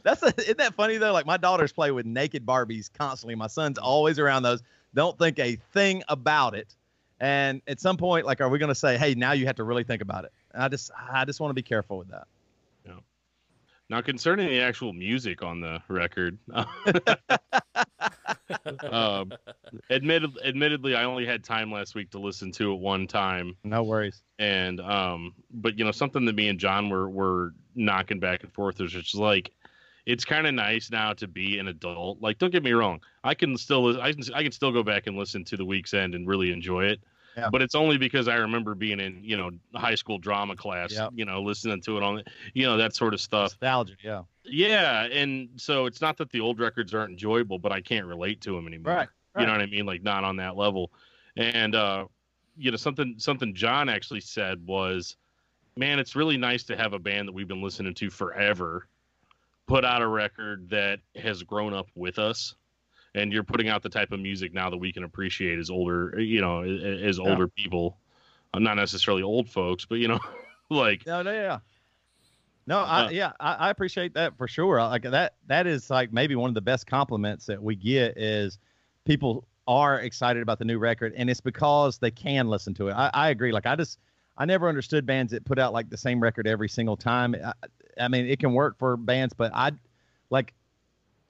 [SPEAKER 4] that's a, isn't that funny though? Like my daughters play with naked Barbies constantly. My son's always around those. Don't think a thing about it. And at some point, like, are we going to say, "Hey, now you have to really think about it"? And I just, I just want to be careful with that.
[SPEAKER 3] Now, concerning the actual music on the record, um, admitted, admittedly, I only had time last week to listen to it one time,
[SPEAKER 4] No worries.
[SPEAKER 3] and um, but you know something that me and John were were knocking back and forth is just like it's kind of nice now to be an adult. Like, don't get me wrong, I can still I can I can still go back and listen to the Weak's End and really enjoy it.
[SPEAKER 4] Yeah.
[SPEAKER 3] But it's only because I remember being in, you know, high school drama class, you know, listening to it on, you know, that sort of stuff.
[SPEAKER 4] Nostalgia. Yeah.
[SPEAKER 3] Yeah, and so it's not that the old records aren't enjoyable, but I can't relate to them anymore.
[SPEAKER 4] Right.
[SPEAKER 3] You know what I mean? Like not on that level. And uh, you know something something John actually said was, "Man, it's really nice to have a band that we've been listening to forever put out a record that has grown up with us." And you're putting out the type of music now that we can appreciate as older, you know, as as
[SPEAKER 4] Yeah.
[SPEAKER 3] older people, Uh, not necessarily old folks, but you know, like
[SPEAKER 4] No, no, yeah. No, I
[SPEAKER 3] Uh,
[SPEAKER 4] yeah, I, I appreciate that for sure. Like that that is like maybe one of the best compliments that we get is people are excited about the new record and it's because they can listen to it. I, I agree. Like I just I never understood bands that put out like the same record every single time. I, I mean, it can work for bands, but I like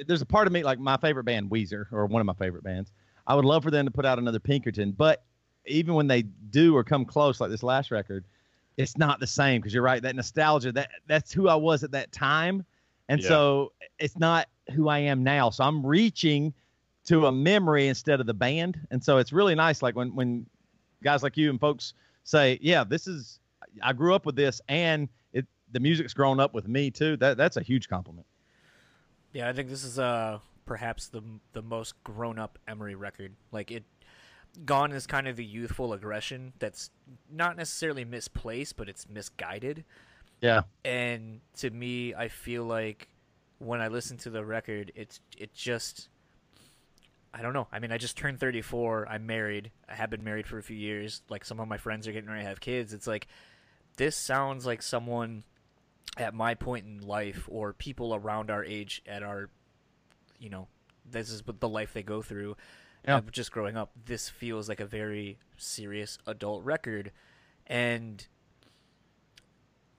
[SPEAKER 4] there's a part of me like my favorite band Weezer or one of my favorite bands. I would love for them to put out another Pinkerton, but even when they do or come close like this last record, it's not the same because you're right. That nostalgia, that that's who I was at that time, and
[SPEAKER 3] Yeah.
[SPEAKER 4] so it's not who I am now. So I'm reaching to a memory instead of the band, and so it's really nice. Like when when guys like you and folks say, "Yeah, this is I grew up with this, and it the music's grown up with me too." That that's a huge compliment.
[SPEAKER 2] Yeah, I think this is uh perhaps the the most grown up Emery record. Like it, gone is kind of the youthful aggression that's not necessarily misplaced, but it's misguided.
[SPEAKER 4] Yeah,
[SPEAKER 2] And to me, I feel like when I listen to the record, it's it just. I don't know. I mean, I just turned 34. I'm married. I have been married for a few years. Like some of my friends are getting ready to have kids. It's like this sounds like someone at my point in life or people around our age at our you know, this is the life they go through.
[SPEAKER 4] Yeah.
[SPEAKER 2] uh, just growing up, this feels like a very serious adult record, and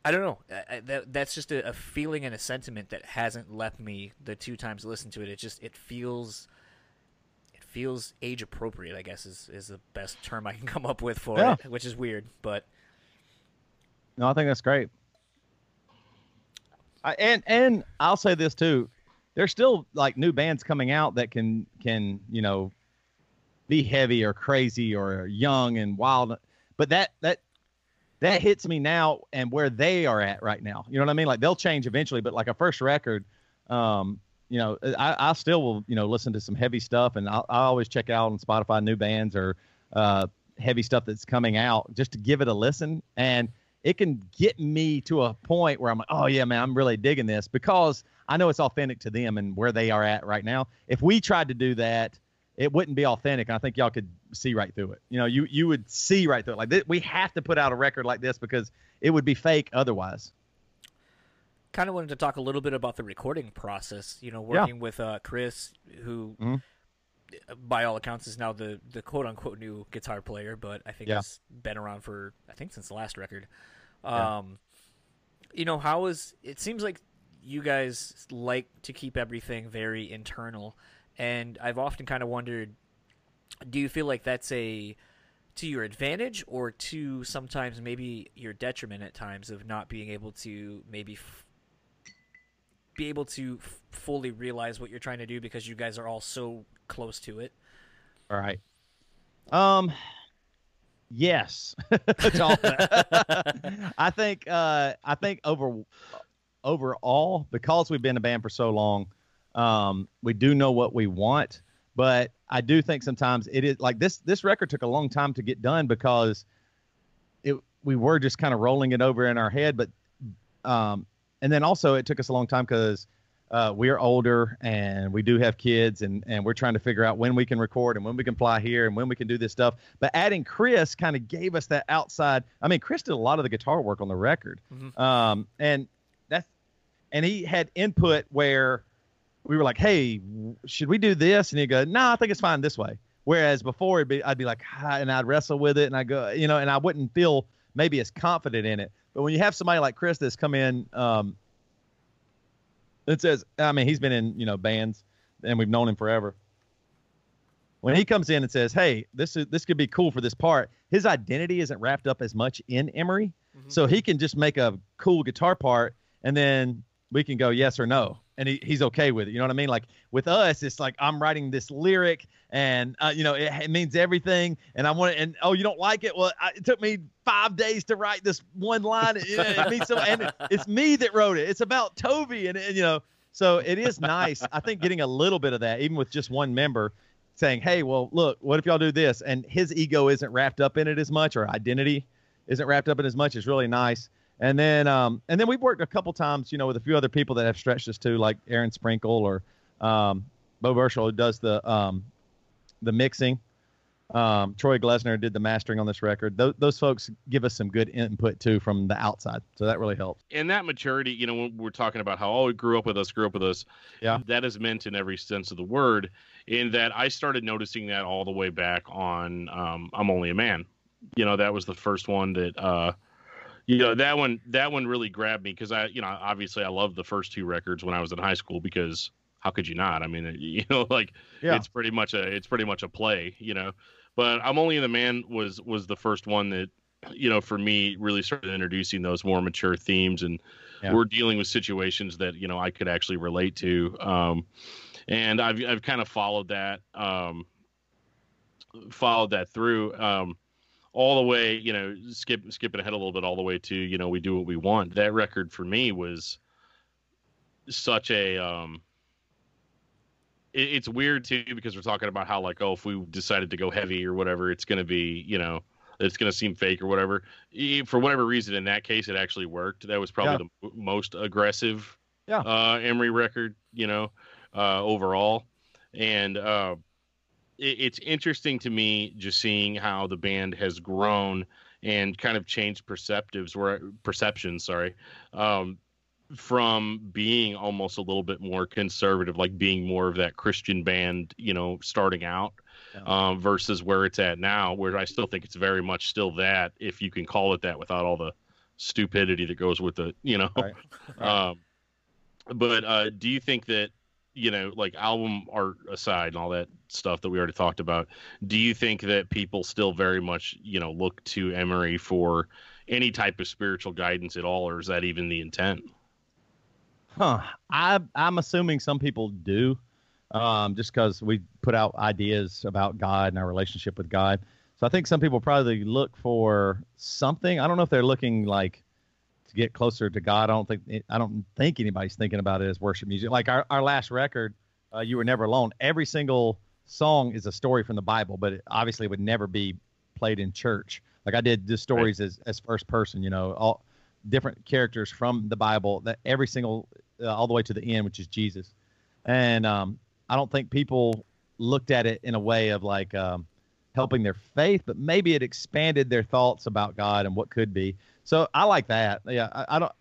[SPEAKER 2] I don't know. I, I, that that's just a, a feeling and a sentiment that hasn't left me the two times I listened to it. It just it feels. It feels age appropriate, I guess is, is the best term I can come up with for
[SPEAKER 4] Yeah.
[SPEAKER 2] it, which is weird, but
[SPEAKER 4] No, I think that's great. I, and and I'll say this too, there's still like new bands coming out that can can you know be heavy or crazy or young and wild, but that that that hits me now and where they are at right now. You know what I mean? Like they'll change eventually, but like a first record, um, you know, I, I still will you know listen to some heavy stuff, and I'll, I always check out on Spotify new bands or uh, heavy stuff that's coming out just to give it a listen and it can get me to a point where I'm like, oh yeah, man, I'm really digging this because I know it's authentic to them and where they are at right now. If we tried to do that, it wouldn't be authentic. I think y'all could see right through it. You know, you you would see right through it. Like th- we have to put out a record like this because it would be fake otherwise.
[SPEAKER 2] kind of wanted to talk a little bit about the recording process. You know,
[SPEAKER 4] Yeah.
[SPEAKER 2] working with uh, Chris, who
[SPEAKER 4] Mhm.
[SPEAKER 2] by all accounts, is now the the quote unquote new guitar player, but I think
[SPEAKER 4] Yeah.
[SPEAKER 2] has been around for I think since the last record.
[SPEAKER 4] Yeah.
[SPEAKER 2] Um, you know, how is it seems like you guys like to keep everything very internal, and I've often kind of wondered, do you feel like that's a to your advantage or to sometimes maybe your detriment at times of not being able to maybe f- be able to f- fully realize what you're trying to do because you guys are all so close to it.
[SPEAKER 4] All right. Um. Yes. To all that. I think. Uh. I think over. Overall, because we've been a band for so long, um, we do know what we want. But I do think sometimes it is like this. This record took a long time to get done because it. We were just kind of rolling it over in our head, but. Um. And then also it took us a long time because uh, we're older and we do have kids and, and we're trying to figure out when we can record and when we can fly here and when we can do this stuff. But adding Chris kind of gave us that outside. I mean, Chris did a lot of the guitar work on the record.
[SPEAKER 2] Mhm.
[SPEAKER 4] Um, and that's, and he had input where we were like, Hey, should we do this? And he'd go, no, I think it's fine this way. Whereas before it'd be, I'd be like, ah, and I'd wrestle with it and I go, you know, and I wouldn't feel maybe as confident in it. But when you have somebody like Chris that's come in, um, it says, I mean, he's been in, you know, bands and we've known him forever. When he comes in and says, "Hey, this is this could be cool for this part," his identity isn't wrapped up as much in Emery,
[SPEAKER 2] Mhm.
[SPEAKER 4] so he can just make a cool guitar part, and then we can go yes or no, and he, he's okay with it. You know what I mean? Like with us, it's like I'm writing this lyric, and uh, you know it, it means everything, and I want it, and oh, you don't like it? Well, I, it took me five days to write this one line. It, it means so, and it's me that wrote it. It's about Toby, and, and you know, so it is nice. I think getting a little bit of that, even with just one member, saying, "Hey, well, look, what if y'all do this?" and his ego isn't wrapped up in it as much, or identity isn't wrapped up in as much. It's really nice. And then, um, and then we've worked a couple times, you know, with a few other people that have stretched us too, like Aaron Sprinkle or um, Bo Burchell, who does the um, the mixing. Um, Troy Glessner did the mastering on this record. Those, those folks give us some good input too from the outside, so that really helps.
[SPEAKER 3] and that maturity, you know, when we're talking about how oh, grew up with us, grew up with us.
[SPEAKER 4] Yeah.
[SPEAKER 3] that is meant in every sense of the word. In that, I started noticing that all the way back on um, "I'm Only a Man." You know, that was the first one that, uh, you know, that one that one really grabbed me because I, you know, obviously I loved the first two records when I was in high school because how could you not? I mean, you know, like
[SPEAKER 4] Yeah.
[SPEAKER 3] it's pretty much a it's pretty much a play, you know. But I'm only the man was was the first one that you know for me really started introducing those more mature themes and
[SPEAKER 4] Yeah.
[SPEAKER 3] we're dealing with situations that you know I could actually relate to. Um, and I've I've kind of followed that um, followed that through um, all the way. You know, skip skipping ahead a little bit, all the way to you know we do what we want. That record for me was such a um, it, it's weird too because we're talking about how like oh if we decided to go heavy or whatever it's going to be you know it's going to seem fake or whatever for whatever reason in that case it actually worked that was probably the m- most aggressive
[SPEAKER 4] Yeah.
[SPEAKER 3] uh emery record you know uh overall and uh it, it's interesting to me just seeing how the band has grown and kind of changed perceptives where perceptions sorry um from being almost a little bit more conservative like being more of that christian band you know starting out um, versus where it's at now where i still think it's very much still that if you can call it that without all the stupidity that goes with it you know?
[SPEAKER 4] Right.
[SPEAKER 3] um but uh do you think that you know like album art aside and all that stuff that we already talked about do you think that people still very much you know look to emery for any type of spiritual guidance at all or is that even the intent
[SPEAKER 4] Huh. I I'm assuming some people do, um, just because we put out ideas about God and our relationship with God. So I think some people probably look for something. I don't know if they're looking like get closer to God. I don't think I don't think anybody's thinking about it as worship music. Like our our last record, uh, "You Were Never Alone." Every single song is a story from the Bible, but it obviously would never be played in church. Like I did the stories as as first person. You know, all different characters from the Bible. That every single uh, all the way to the end, which is Jesus. And um, I don't think people looked at it in a way of like um, helping their faith, but maybe it expanded their thoughts about God and what could be. So I like that. Yeah, I, I don't.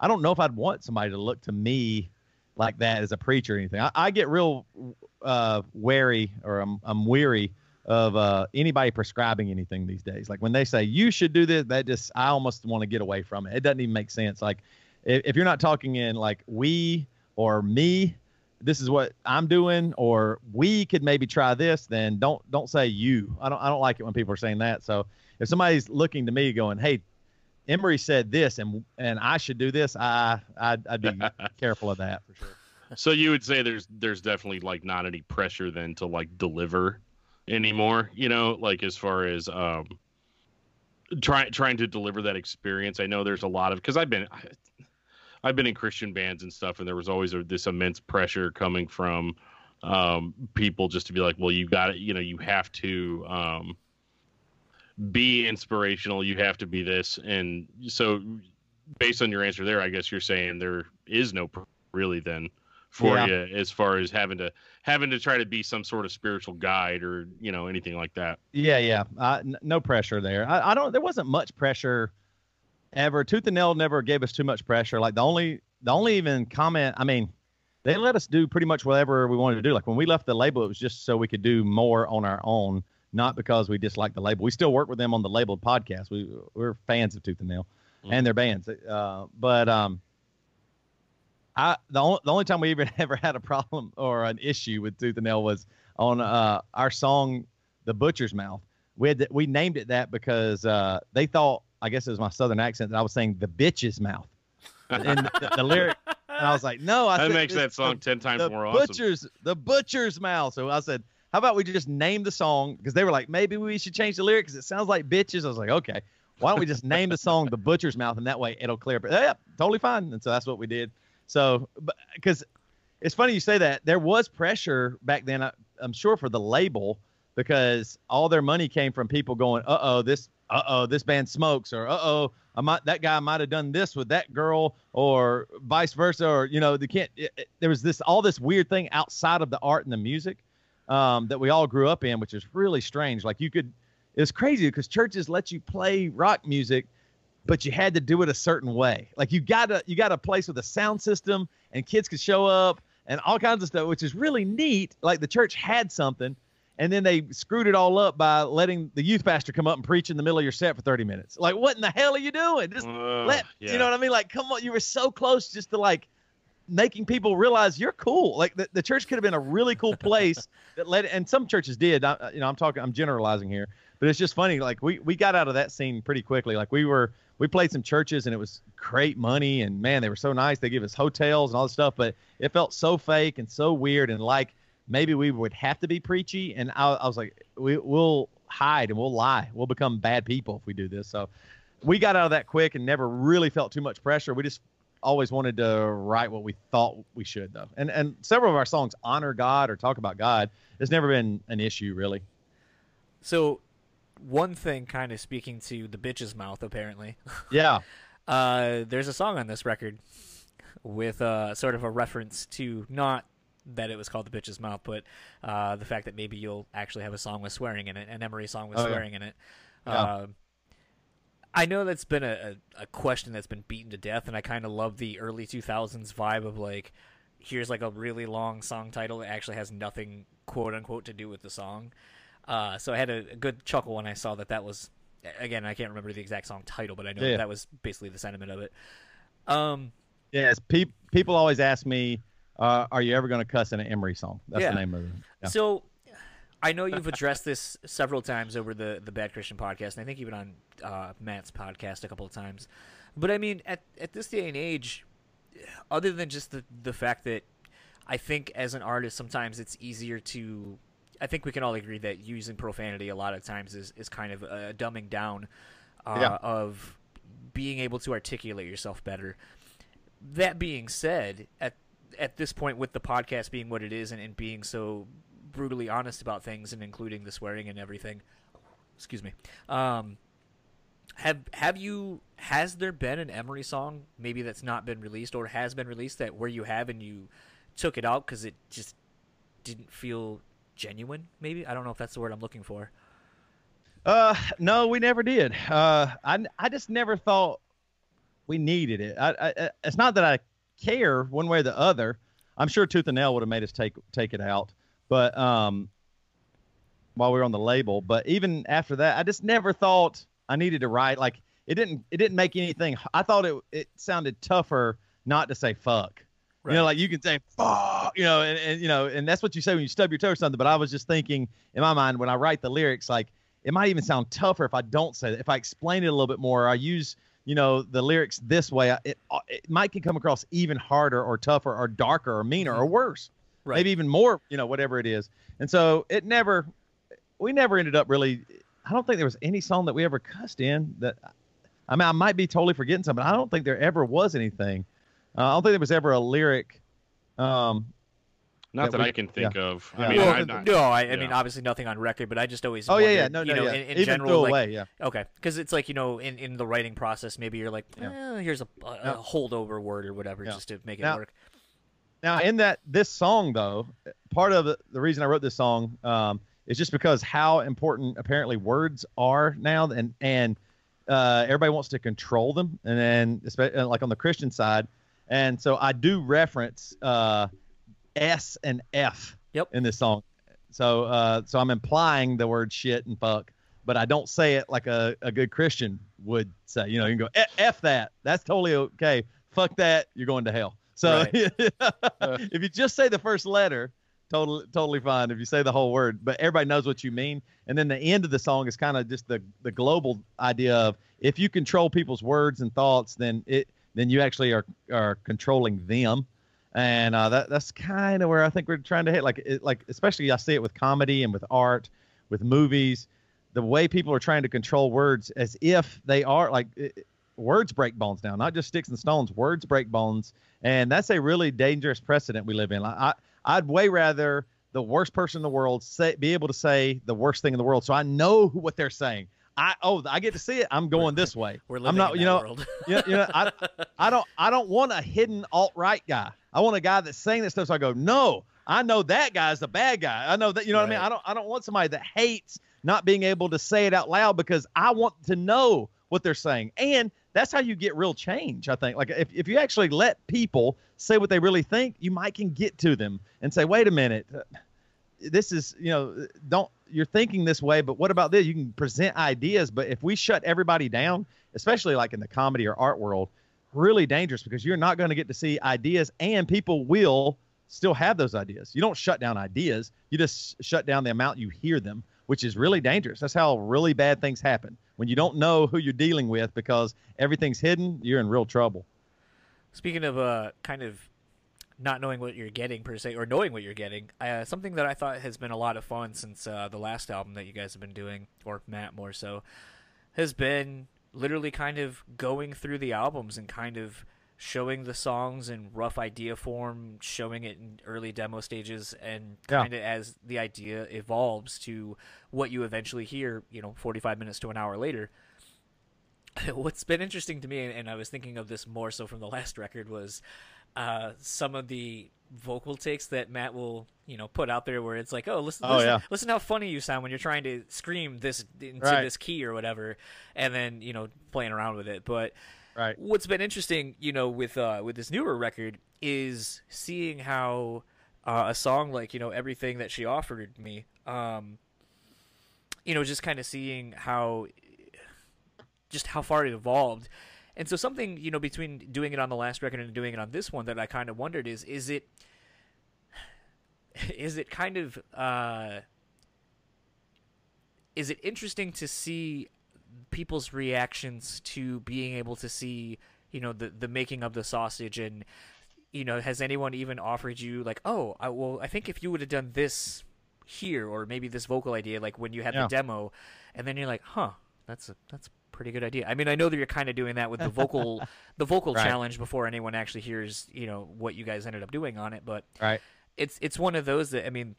[SPEAKER 4] I don't know if I'd want somebody to look to me like that as a preacher or anything. I, I get real uh, wary or I'm I'm weary of uh, anybody prescribing anything these days. Like when they say you should do this, that just I almost want to get away from it. It doesn't even make sense. Like if, if you're not talking in like we or me, this is what I'm doing, or we could maybe try this, then don't don't say you. I don't I don't like it when people are saying that. So if somebody's looking to me going, hey, Emery said this and and I should do this, I I'd, I'd be careful of that for sure.
[SPEAKER 3] So you would say there's there's definitely like not any pressure then to like deliver anymore, you know, like as far as um trying trying to deliver that experience. I know there's a lot of cuz I've been I've been in Christian bands and stuff and there was always a, this immense pressure coming from um people just to be like, well, you got it, you know, you have to um be inspirational, you have to be this and so based on your answer there, I guess you're saying there is no really then for
[SPEAKER 4] Yeah.
[SPEAKER 3] you as far as having to having to try to be some sort of spiritual guide or you know anything like that.
[SPEAKER 4] Yeah, yeah. Uh, n- no pressure there. I, I don't. There wasn't much pressure ever. Tooth and Nail never gave us too much pressure. Like the only, the only even comment. I mean, they let us do pretty much whatever we wanted to do. Like when we left the label, it was just so we could do more on our own, not because we dislike the label. We still work with them on the labeled podcast. We we're fans of Tooth and Nail and their bands. Uh, but um, I the only the only time we even ever had a problem or an issue with Tooth and Nail was on uh our song "The Butcher's Mouth." We had we named it that because uh they thought I guess it was my southern accent that I was saying the bitch's mouth and the, the lyric, and I was like, no, I
[SPEAKER 3] that
[SPEAKER 4] said
[SPEAKER 3] makes that song
[SPEAKER 4] the-
[SPEAKER 3] ten times
[SPEAKER 4] the
[SPEAKER 3] more awesome.
[SPEAKER 4] butcher's the butcher's mouth. So I said, how about we just name the song? Because they were like, maybe we should change the lyrics. it sounds like bitches. I was like, okay, why don't we just name the song the butcher's mouth and that way it'll clear up. Yeah, totally fine. And so that's what we did. So, because it's funny you say that there was pressure back then. I, I'm sure for the label because all their money came from people going, uh oh, this, uh oh, this band smokes, or uh oh, I might that guy might have done this with that girl, or vice versa, or you know, they can't. It, it- there was this all this weird thing outside of the art and the music um, that we all grew up in, which is really strange. Like you could, it's crazy because churches let you play rock music, but you had to do it a certain way. Like you got to you got a place with a sound system, and kids could show up and all kinds of stuff, which is really neat. Like the church had something, and then they screwed it all up by letting the youth pastor come up and preach in the middle of your set for 30 minutes. Like, what in the hell are you doing? Just
[SPEAKER 3] Uh,
[SPEAKER 4] let
[SPEAKER 3] yeah.
[SPEAKER 4] you know what I mean? Like, come on, you were so close just to like making people realize you're cool. Like the, the church could have been a really cool place that led, and some churches did. I, you know, I'm talking, I'm generalizing here, but it's just funny. Like we we got out of that scene pretty quickly. Like we were we played some churches and it was great money and man, they were so nice. They give us hotels and all this stuff, but it felt so fake and so weird and like maybe we would have to be preachy. And I, I was like, we we'll hide and we'll lie. We'll become bad people if we do this. So we got out of that quick and never really felt too much pressure. We just always wanted to write what we thought we should though. And and several of our songs honor God or talk about God. It's never been an issue really.
[SPEAKER 2] So, one thing, kind of speaking to the bitch's mouth, apparently.
[SPEAKER 4] Yeah.
[SPEAKER 2] Uh, there's a song on this record with uh, sort of a reference to not that it was called the bitch's mouth, but uh, the fact that maybe you'll actually have a song with swearing in it, an Emery song with
[SPEAKER 4] Oh, yeah.
[SPEAKER 2] swearing in it.
[SPEAKER 4] Yeah.
[SPEAKER 2] Um, I know that's been a, a, a question that's been beaten to death, and I kind of love the early 2000s vibe of like, here's like a really long song title that actually has nothing quote unquote to do with the song. Uh, so I had a, a good chuckle when I saw that that was again I can't remember the exact song title, but I know
[SPEAKER 4] Yeah.
[SPEAKER 2] that, that was basically the sentiment of it. Um,
[SPEAKER 4] Yes. Pe- people always ask me, uh, are you ever going to cuss in an Emery song? That's
[SPEAKER 2] Yeah.
[SPEAKER 4] the name of it. Yeah.
[SPEAKER 2] So, I know you've addressed this several times over the the Bad Christian podcast, and I think even on uh, Matt's podcast a couple of times. But I mean, at at this day and age, other than just the the fact that I think as an artist, sometimes it's easier to. I think we can all agree that using profanity a lot of times is, is kind of a dumbing down uh,
[SPEAKER 4] Yeah.
[SPEAKER 2] of being able to articulate yourself better. That being said, at at this point, with the podcast being what it is and, and being so brutally honest about things and including the swearing and everything, excuse me. Um, have have you has there been an Emery song maybe that's not been released or has been released that where you have and you took it out because it just didn't feel genuine? Maybe I don't know if that's the word I'm looking for.
[SPEAKER 4] Uh, no, we never did. Uh, I, I just never thought we needed it. I, I, it's not that I care one way or the other. I'm sure Tooth and Nail would have made us take take it out, but um, while we were on the label. But even after that, I just never thought I needed to write like it didn't it didn't make anything. I thought it it sounded tougher not to say fuck. You know, like you can say fuck, you know, and, and you know, and that's what you say when you stub your toe or something. But I was just thinking in my mind when I write the lyrics, like it might even sound tougher if I don't say that. If I explain it a little bit more, or I use you know the lyrics this way, it it might can come across even harder or tougher or darker or meaner or worse,
[SPEAKER 2] Right.
[SPEAKER 4] maybe even more, you know, whatever it is. And so it never, we never ended up really. I don't think there was any song that we ever cussed in that. I mean, I might be totally forgetting something. I don't think there ever was anything. Uh, I don't think there was ever a lyric. Um,
[SPEAKER 3] Not
[SPEAKER 4] that
[SPEAKER 3] that,
[SPEAKER 4] we-
[SPEAKER 3] I can think of.
[SPEAKER 4] Yeah.
[SPEAKER 3] I mean,
[SPEAKER 2] well,
[SPEAKER 3] I'm not,
[SPEAKER 2] no, I, I mean obviously nothing on record, but I just always
[SPEAKER 4] oh yeah, yeah, no, no,
[SPEAKER 2] you know,
[SPEAKER 4] yeah.
[SPEAKER 2] in, in
[SPEAKER 4] Even
[SPEAKER 2] general,
[SPEAKER 4] throw
[SPEAKER 2] like,
[SPEAKER 4] away, yeah.
[SPEAKER 2] Okay, because it's like you know, in, in the writing process, maybe you're like,
[SPEAKER 4] Yeah.
[SPEAKER 2] eh, here's a, a,
[SPEAKER 4] Yeah.
[SPEAKER 2] holdover word or whatever,
[SPEAKER 4] Yeah.
[SPEAKER 2] just to make it
[SPEAKER 4] Now-
[SPEAKER 2] work.
[SPEAKER 4] Now, in that this song though, part of the, reason I wrote this song um, is just because how important apparently words are now, and and uh, everybody wants to control them, and then especially like on the Christian side, and so I do reference uh, S and F
[SPEAKER 2] Yep.
[SPEAKER 4] in this song. So uh, so I'm implying the word shit and fuck, but I don't say it like a, a good Christian would say. You know, you can go "F- f that. That's totally okay. Fuck that. You're going to hell. So if you just say the first letter, totally totally fine. If you say the whole word, but everybody knows what you mean. And then the end of the song is kind of just the the global idea of if you control people's words and thoughts, then it then you actually are are controlling them. And uh, that that's kind of where I think we're trying to hit. Like it, like especially I see it with comedy and with art, with movies, the way people are trying to control words as if they are like it, words break bones now, not just sticks and stones. Words break bones, and that's a really dangerous precedent we live in. Like, I I'd way rather the worst person in the world say be able to say the worst thing in the world, so I know what they're saying. I oh I get to see it. I'm going this way.
[SPEAKER 2] We're living
[SPEAKER 4] I'm not
[SPEAKER 2] in
[SPEAKER 4] you know
[SPEAKER 2] world.
[SPEAKER 4] you know, you know I, I don't I don't want a hidden alt right guy. I want a guy that's saying that stuff. So I go, no, I know that guy's the bad guy. I know that you know what I mean. I don't I don't want somebody that hates not being able to say it out loud because I want to know what they're saying. And that's how you get real change, I think. Like if, if you actually let people say what they really think, you might can get to them and say, wait a minute, uh, this is, you know, don't you're thinking this way, but what about this? You can present ideas, but if we shut everybody down, especially like in the comedy or art world, really dangerous because you're not going to get to see ideas and people will still have those ideas. You don't shut down ideas, you just shut down the amount you hear them, which is really dangerous. That's how really bad things happen. When you don't know who you're dealing with because everything's hidden, you're in real trouble.
[SPEAKER 2] Speaking of uh, kind of not knowing what you're getting per se, or knowing what you're getting, uh, something that I thought has been a lot of fun since uh, the last album that you guys have been doing, or Matt more so, has been literally kind of going through the albums and kind of showing the songs in rough idea form, showing it in early demo stages, and kind of as the idea evolves to what you eventually hear, you know, 45 minutes to an hour later. What's been interesting to me, and I was thinking of this more so from the last record, was uh, some of the vocal takes that Matt will, you know, put out there, where it's like, "Oh, listen,
[SPEAKER 4] Oh,
[SPEAKER 2] listen,
[SPEAKER 4] yeah.
[SPEAKER 2] listen how funny you sound when you're trying to scream this into
[SPEAKER 4] Right.
[SPEAKER 2] this key or whatever," and then you know, playing around with it. But
[SPEAKER 4] Right.
[SPEAKER 2] what's been interesting, you know, with uh, with this newer record is seeing how uh, a song like you know everything that she offered me, um, you know, just kind of seeing how just how far it evolved. And so something, you know, between doing it on the last record and doing it on this one that I kind of wondered is is it is it kind of uh is it interesting to see people's reactions to being able to see, you know, the the making of the sausage and you know, has anyone even offered you like, "Oh, I, well, I think if you would have done this here or maybe this vocal idea like when you had
[SPEAKER 4] Yeah.
[SPEAKER 2] the demo and then you're like, "Huh, that's a that's a pretty good idea." I mean, I know that you're kind of doing that with the vocal the vocal
[SPEAKER 4] Right.
[SPEAKER 2] challenge before anyone actually hears, you know, what you guys ended up doing on it, but
[SPEAKER 4] Right.
[SPEAKER 2] it's it's one of those that I mean,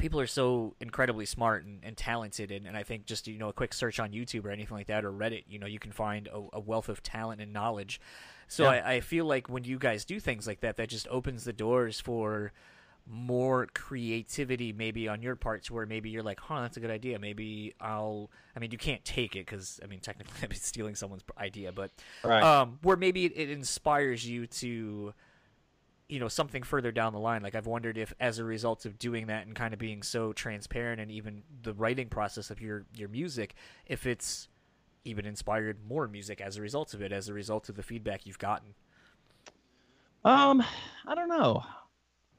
[SPEAKER 2] people are so incredibly smart and, and talented, and, and I think just you know a quick search on YouTube or anything like that or Reddit, you know, you can find a, a wealth of talent and knowledge. So
[SPEAKER 4] Yeah.
[SPEAKER 2] I, I feel like when you guys do things like that, that just opens the doors for more creativity maybe on your parts where maybe you're like huh that's a good idea maybe i'll i mean you can't take it because i mean technically i'm stealing someone's idea but
[SPEAKER 4] Right.
[SPEAKER 2] um, where maybe it, it inspires you to you know something further down the line like i've wondered if as a result of doing that and kind of being so transparent and even the writing process of your your music if it's even inspired more music as a result of it as a result of the feedback you've gotten
[SPEAKER 4] Um, I don't know.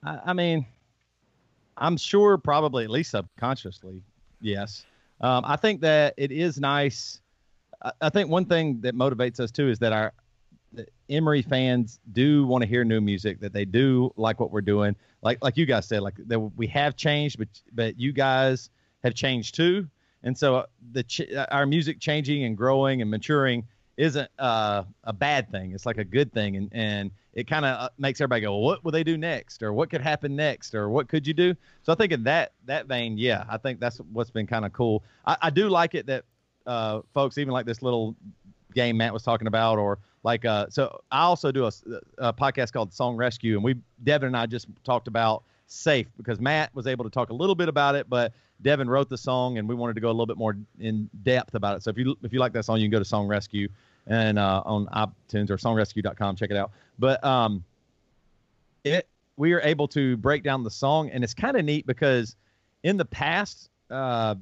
[SPEAKER 4] I, I mean, I'm sure probably at least subconsciously, yes. Um, I think that it is nice. I, I think one thing that motivates us too is that our the Emery fans do want to hear new music. That they do like what we're doing. Like like you guys said, like that we have changed, but but you guys have changed too. And so uh, the ch- our music changing and growing and maturing isn't uh, a bad thing. It's like a good thing, and and it kind of makes everybody go, well, "What will they do next?" or "What could happen next?" or "What could you do?" So I think in that that vein, yeah, I think that's what's been kind of cool. I, I do like it that uh, folks, even like this little game Matt was talking about, or like uh, so I also do a, a podcast called Song Rescue, and we Devin and I just talked about safe because Matt was able to talk a little bit about it, but Devin wrote the song, and we wanted to go a little bit more in depth about it. So if you if you like that song, you can go to Song Rescue and uh, on iTunes or songrescue.com, check it out. But um, it we are able to break down the song, and it's kind of neat because in the past, uh,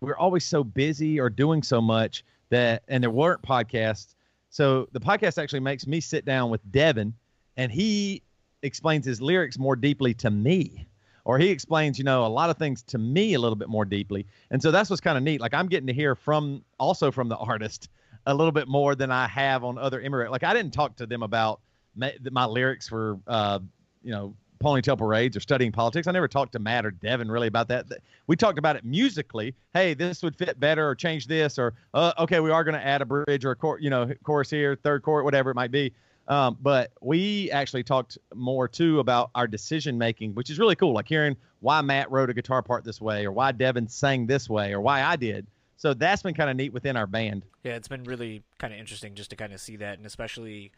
[SPEAKER 4] we're always so busy or doing so much that, and there weren't podcasts. So the podcast actually makes me sit down with Devin, and he explains his lyrics more deeply to me or he explains, you know, a lot of things to me a little bit more deeply. And so that's what's kind of neat. Like I'm getting to hear from also from the artist a little bit more than I have on other Emery. Like I didn't talk to them about my, my lyrics for, uh, you know, ponytail parades or studying politics. I never talked to Matt or Devin really about that. We talked about it musically. Hey, this would fit better or change this or, uh, okay, we are going to add a bridge or a chor- you know, chorus here, third chord, whatever it might be. Um, but we actually talked more too about our decision making, which is really cool. Like hearing why Matt wrote a guitar part this way, or why Devin sang this way, or why I did. So that's been kind of neat within our band.
[SPEAKER 2] Yeah, it's been really kind of interesting just to kind of see that, and especially,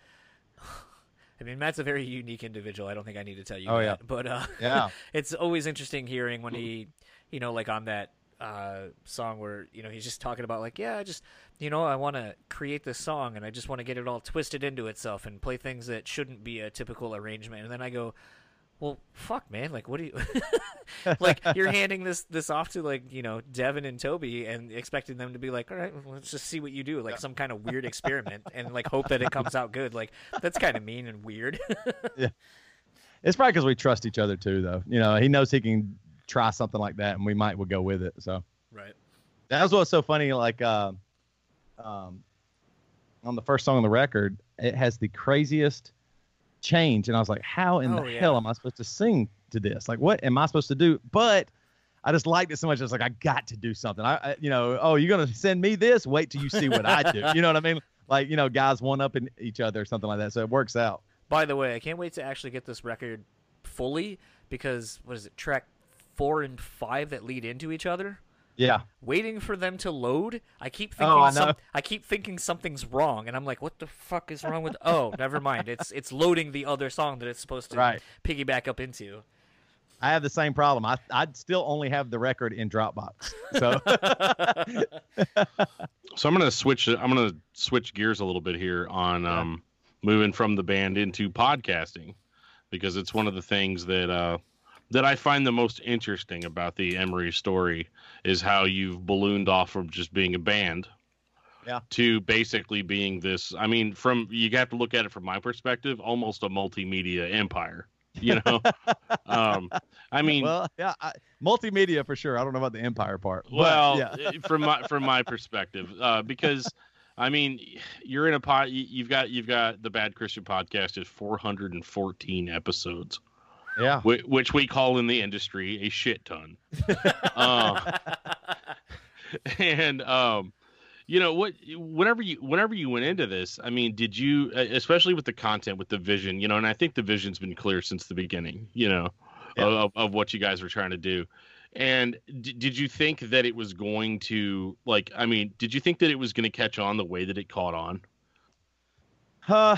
[SPEAKER 2] I mean, Matt's a very unique individual. I don't think I need to tell you.
[SPEAKER 4] Oh
[SPEAKER 2] that.
[SPEAKER 4] yeah,
[SPEAKER 2] but uh,
[SPEAKER 4] yeah,
[SPEAKER 2] it's always interesting hearing when he, you know, like on that uh, song where you know he's just talking about like, yeah, I just you know, I want to create this song and I just want to get it all twisted into itself and play things that shouldn't be a typical arrangement. And then I go, well, fuck, man. Like, what do you like? You're handing this this off to like you know Devin and Toby and expecting them to be like, all right, well, let's just see what you do, like some kind of weird experiment, and like hope that it comes out good. Like that's kind of mean and weird.
[SPEAKER 4] yeah, it's probably because we trust each other too, though. You know, he knows he can try something like that, and we might would go with it. So
[SPEAKER 2] right.
[SPEAKER 4] That was what's so funny. Like, uh, um, on the first song on the record, it has the craziest change, and I was like, "How in
[SPEAKER 2] Oh,
[SPEAKER 4] the
[SPEAKER 2] yeah.
[SPEAKER 4] hell am I supposed to sing to this? Like, what am I supposed to do?" But I just liked it so much. I was like, "I got to do something." I, I you know, oh, you're gonna send me this? Wait till you see what I do. You know what I mean? Like, you know, guys one up in each other or something like that. So it works out.
[SPEAKER 2] By the way, I can't wait to actually get this record fully because what is it? Track four and five that lead into each other.
[SPEAKER 4] Yeah.
[SPEAKER 2] waiting for them to load. I keep thinking
[SPEAKER 4] Oh, I
[SPEAKER 2] some,
[SPEAKER 4] know.
[SPEAKER 2] I keep thinking something's wrong, and I'm like, "What the fuck is wrong with?" Oh, never mind. It's it's loading the other song that it's supposed to
[SPEAKER 4] Right.
[SPEAKER 2] piggyback up into.
[SPEAKER 4] I have the same problem. I I'd still only have the record in Dropbox. So
[SPEAKER 3] So I'm gonna switch. I'm gonna switch gears a little bit here on um, moving from the band into podcasting because it's one of the things that uh, that I find the most interesting about the Emery story is how you've ballooned off from just being a band,
[SPEAKER 4] Yeah.
[SPEAKER 3] to basically being this. I mean, from you have to look at it from my perspective, almost a multimedia empire. You know, um, I mean,
[SPEAKER 4] well, yeah, I, multimedia for sure. I don't know about the Empire part.
[SPEAKER 3] well,
[SPEAKER 4] yeah.
[SPEAKER 3] eh, from my from my perspective, uh, because I mean, you're in a pot. You've got you've got the Bad Christian podcast is 414 episodes,
[SPEAKER 4] yeah.
[SPEAKER 3] which, which we call in the industry a shit ton. um, and um, you know what? Whenever you whenever you went into this, I mean, did you, especially with the content, with the vision, you know, and I think the vision's been clear since the beginning, you know,
[SPEAKER 4] Yeah.
[SPEAKER 3] of, of what you guys were trying to do. And d- did you think that it was going to like? I mean, did you think that it was going to catch on the way that it caught on?
[SPEAKER 4] Uh,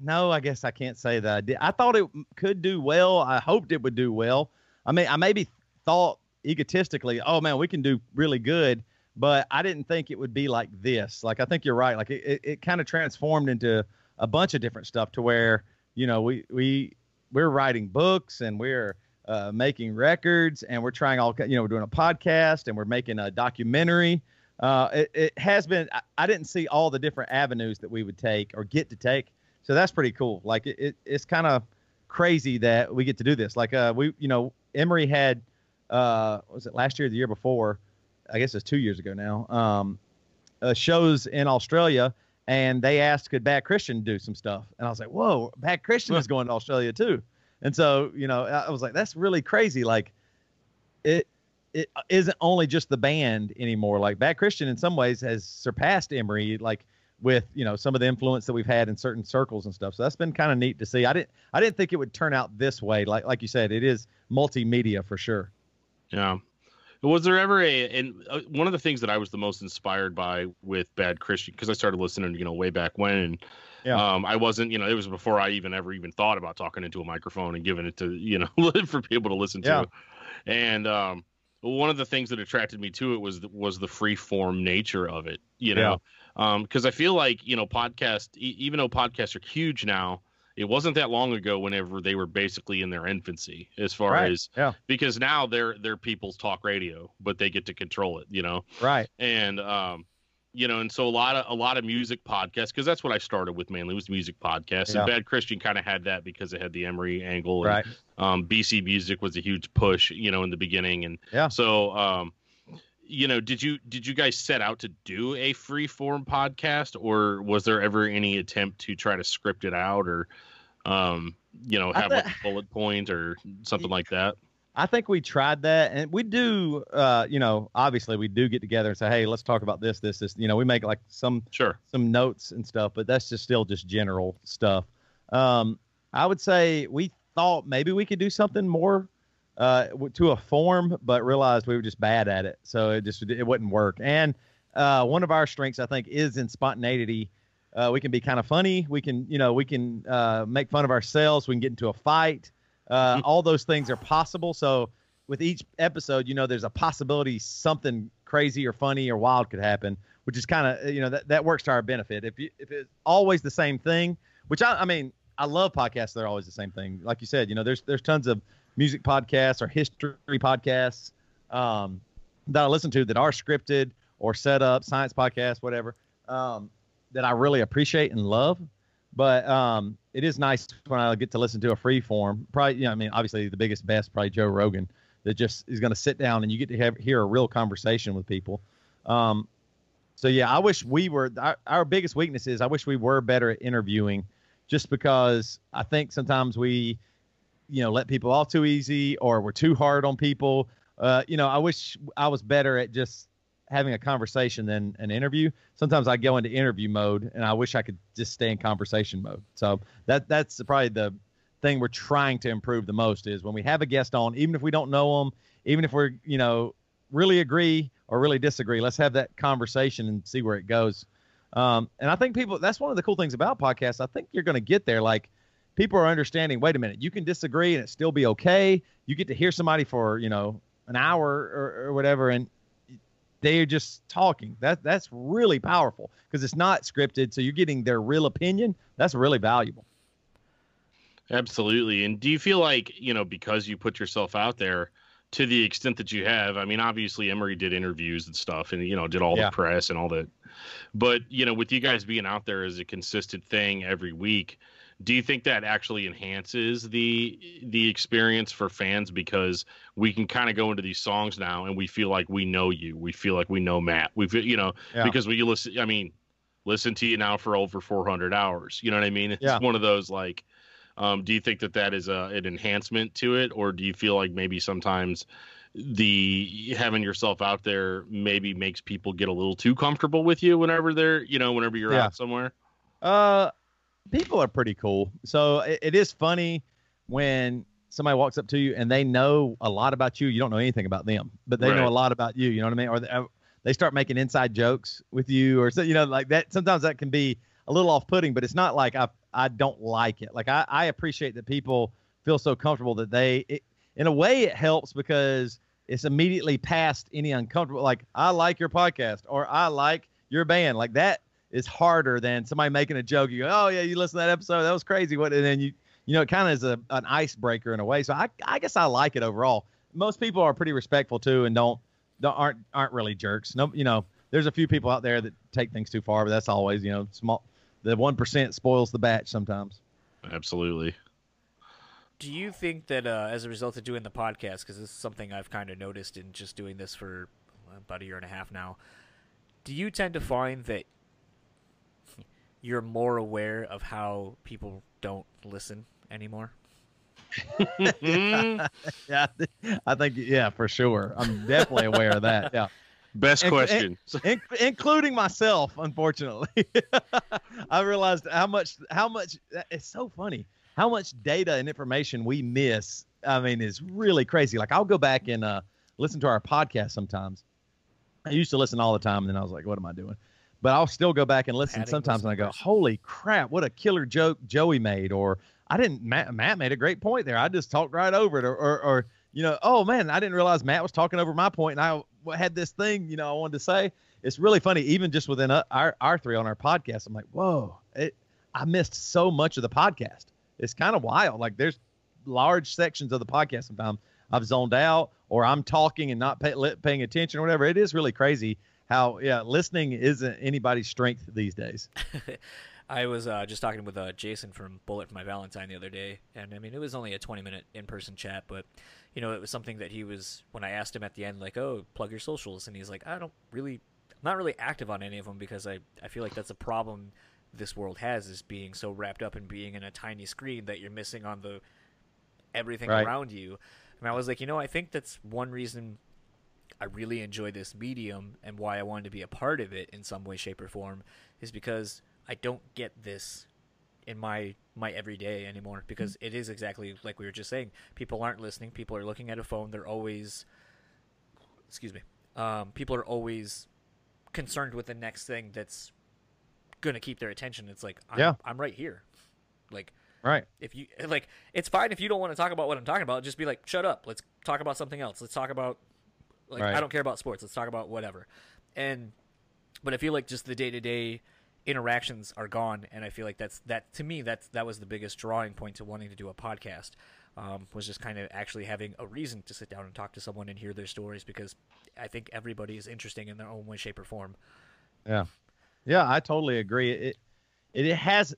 [SPEAKER 4] no, I guess I can't say that I did. I thought it could do well. I hoped it would do well. I mean, I maybe thought egotistically, oh man, we can do really good, but I didn't think it would be like this. Like, I think you're right. Like, it, it, it kind of transformed into a bunch of different stuff to where, you know, we, we, we're writing books and we're uh, making records and we're trying all you know we're doing a podcast and we're making a documentary uh, it, it has been I, I, didn't see all the different avenues that we would take or get to take so that's pretty cool. Like it, it it's kind of crazy that we get to do this. Like uh we you know Emery had uh was it last year or the year before? I guess it's two years ago now. Um uh, shows in australia and they asked could bad christian do some stuff? And i was like whoa bad christian is going to australia too. And so, you know, I was like, that's really crazy. Like, it it isn't only just the band anymore. Like, Bad Christian in some ways has surpassed Emery. Like with you know some of the influence that we've had in certain circles and stuff. So that's been kind of neat to see. I didn't I didn't think it would turn out this way. Like like you said, it is multimedia for sure.
[SPEAKER 3] Yeah. Was there ever a and uh, one of the things that I was the most inspired by with Bad Christian because I started listening, you know, way back when, and yeah. Um, I wasn't, you know, it was before I even ever even thought about talking into a microphone and giving it to, you know, for people to listen yeah. to. And um, one of the things that attracted me to it was was the free form nature of it, you know, because um, I feel like you know, podcast, e- even though podcasts are huge now, it wasn't that long ago whenever they were basically in their infancy as far
[SPEAKER 4] right.
[SPEAKER 3] as
[SPEAKER 4] yeah.
[SPEAKER 3] because now they're they're people's talk radio, but they get to control it, you know.
[SPEAKER 4] Right.
[SPEAKER 3] And um you know, and so a lot of a lot of music podcasts because that's what I started with mainly was music podcasts. Yeah. And Bad Christian kind of had that because it had the Emery angle.
[SPEAKER 4] And, right.
[SPEAKER 3] Um, BC Music was a huge push, you know, in the beginning, and
[SPEAKER 4] yeah.
[SPEAKER 3] So, um, you know, did you did you guys set out to do a free form podcast, or was there ever any attempt to try to script it out, or, um, you know, have like a bullet point or something like that?
[SPEAKER 4] I think we tried that, and we do. Uh, you know, obviously we do get together and say, "Hey, let's talk about this, this, this." You know, we make like some
[SPEAKER 3] sure
[SPEAKER 4] some notes and stuff, but that's just still just general stuff. Um, I would say we thought maybe we could do something more uh, to a form, but realized we were just bad at it, so it just it wouldn't work. And uh, one of our strengths, I think, is in spontaneity. Uh, we can be kind of funny. We can, you know, we can uh, make fun of ourselves. We can get into a fight. Uh, all those things are possible. So with each episode, you know, there's a possibility something crazy or funny or wild could happen, which is kind of you know that that works to our benefit. If you if it's always the same thing, which I I mean I love podcasts. They're always the same thing. Like you said, you know, there's there's tons of music podcasts or history podcasts um, that I listen to that are scripted or set up, science podcasts, whatever, um, that I really appreciate and love. But um, it is nice when I get to listen to a free form. Probably, you know, I mean, obviously the biggest, best, probably Joe Rogan, that just is going to sit down and you get to have, hear a real conversation with people. Um, so yeah, I wish we were. Our, our biggest weakness is I wish we were better at interviewing, just because I think sometimes we, you know, let people off too easy or we're too hard on people. Uh, you know, I wish I was better at just having a conversation than an interview. Sometimes I go into interview mode, and I wish I could just stay in conversation mode. So that that's probably the thing we're trying to improve the most is when we have a guest on, even if we don't know them, even if we're you know really agree or really disagree, let's have that conversation and see where it goes. Um, and I think people that's one of the cool things about podcasts. I think you're going to get there. Like people are understanding. Wait a minute, you can disagree and it still be okay. You get to hear somebody for you know an hour or, or whatever, and they're just talking. That that's really powerful because it's not scripted, so you're getting their real opinion. That's really valuable.
[SPEAKER 3] Absolutely. And do you feel like, you know, because you put yourself out there to the extent that you have, I mean, obviously Emery did interviews and stuff and, you know, did all yeah. the press and all that. But, you know, with you guys being out there as a consistent thing every week, do you think that actually enhances the the experience for fans because we can kind of go into these songs now and we feel like we know you we feel like we know matt we feel you know yeah. because we listen i mean listen to you now for over 400 hours you know what i mean it's
[SPEAKER 4] yeah.
[SPEAKER 3] one of those like um, do you think that that is a, an enhancement to it or do you feel like maybe sometimes the having yourself out there maybe makes people get a little too comfortable with you whenever they're you know whenever you're yeah. out somewhere
[SPEAKER 4] uh people are pretty cool. So it, it is funny when somebody walks up to you and they know a lot about you. You don't know anything about them, but they right. know a lot about you. You know what I mean? Or they, uh, they start making inside jokes with you, or so you know, like that. Sometimes that can be a little off-putting, but it's not like I I don't like it. Like I, I appreciate that people feel so comfortable that they. It, in a way, it helps because it's immediately past any uncomfortable. Like I like your podcast, or I like your band. Like that is harder than somebody making a joke. You go, oh yeah, you listen to that episode, that was crazy. What? And then you you know, it kind of is a an icebreaker in a way. So I I guess I like it overall. Most people are pretty respectful too, and don't, don't aren't aren't really jerks. No, you know, there's a few people out there that take things too far, but that's always you know small. The one percent spoils the batch sometimes.
[SPEAKER 3] Absolutely.
[SPEAKER 2] Do you think that uh, as a result of doing the podcast, because this is something I've kind of noticed in just doing this for about a year and a half now, do you tend to find that you're more aware of how people don't listen anymore?
[SPEAKER 4] Yeah, I think yeah for sure. I'm definitely aware of that. Yeah.
[SPEAKER 3] Best
[SPEAKER 4] And-
[SPEAKER 3] question.
[SPEAKER 4] In- including myself, unfortunately. I realized how much how much it's so funny how much data and information we miss. I mean, is really crazy. Like I'll go back and uh, listen to our podcast sometimes. I used to listen all the time, and then I was like, "What am I doing?" But I'll still go back and listen
[SPEAKER 2] Padding
[SPEAKER 4] sometimes, and I go, "Holy crap! What a killer joke Joey made!" Or I didn't. Matt, Matt made a great point there. I just talked right over it, or, or, or you know, oh man, I didn't realize Matt was talking over my point, and I had this thing, you know, I wanted to say. It's really funny, even just within uh, our our three on our podcast. I'm like, whoa, it, I missed so much of the podcast. It's kind of wild. Like there's large sections of the podcast sometimes I've zoned out, or I'm talking and not pay, paying attention, or whatever. It is really crazy how yeah, listening isn't anybody's strength these days.
[SPEAKER 2] I was uh, just talking with uh, Jason from Bullet for My Valentine the other day, and I mean it was only a 20 minute in person chat, but you know it was something that he was when I asked him at the end like, "Oh, plug your socials," and he's like, "I don't really, I'm not really active on any of them because I I feel like that's a problem this world has is being so wrapped up in being in a tiny screen that you're missing on the everything
[SPEAKER 4] Right.
[SPEAKER 2] around you." And I was like, you know, I think that's one reason I really enjoy this medium and why I wanted to be a part of it in some way, shape, or form is because I don't get this in my my everyday anymore because it is exactly like we were just saying. People aren't listening. People are looking at a phone. They're always, excuse me. Um, people are always concerned with the next thing that's gonna keep their attention. It's like I'm,
[SPEAKER 4] Yeah.
[SPEAKER 2] I'm right here. Like
[SPEAKER 4] Right.
[SPEAKER 2] if you like it's fine if you don't want to talk about what i'm talking about just be like shut up let's talk about something else let's talk about like
[SPEAKER 4] Right.
[SPEAKER 2] i don't care about sports let's talk about whatever and but i feel like just the day-to-day interactions are gone and i feel like that's that to me that's that was the biggest drawing point to wanting to do a podcast um, was just kind of actually having a reason to sit down and talk to someone and hear their stories because i think everybody is interesting in their own way shape or form
[SPEAKER 4] Yeah. Yeah, I totally agree. It it, it has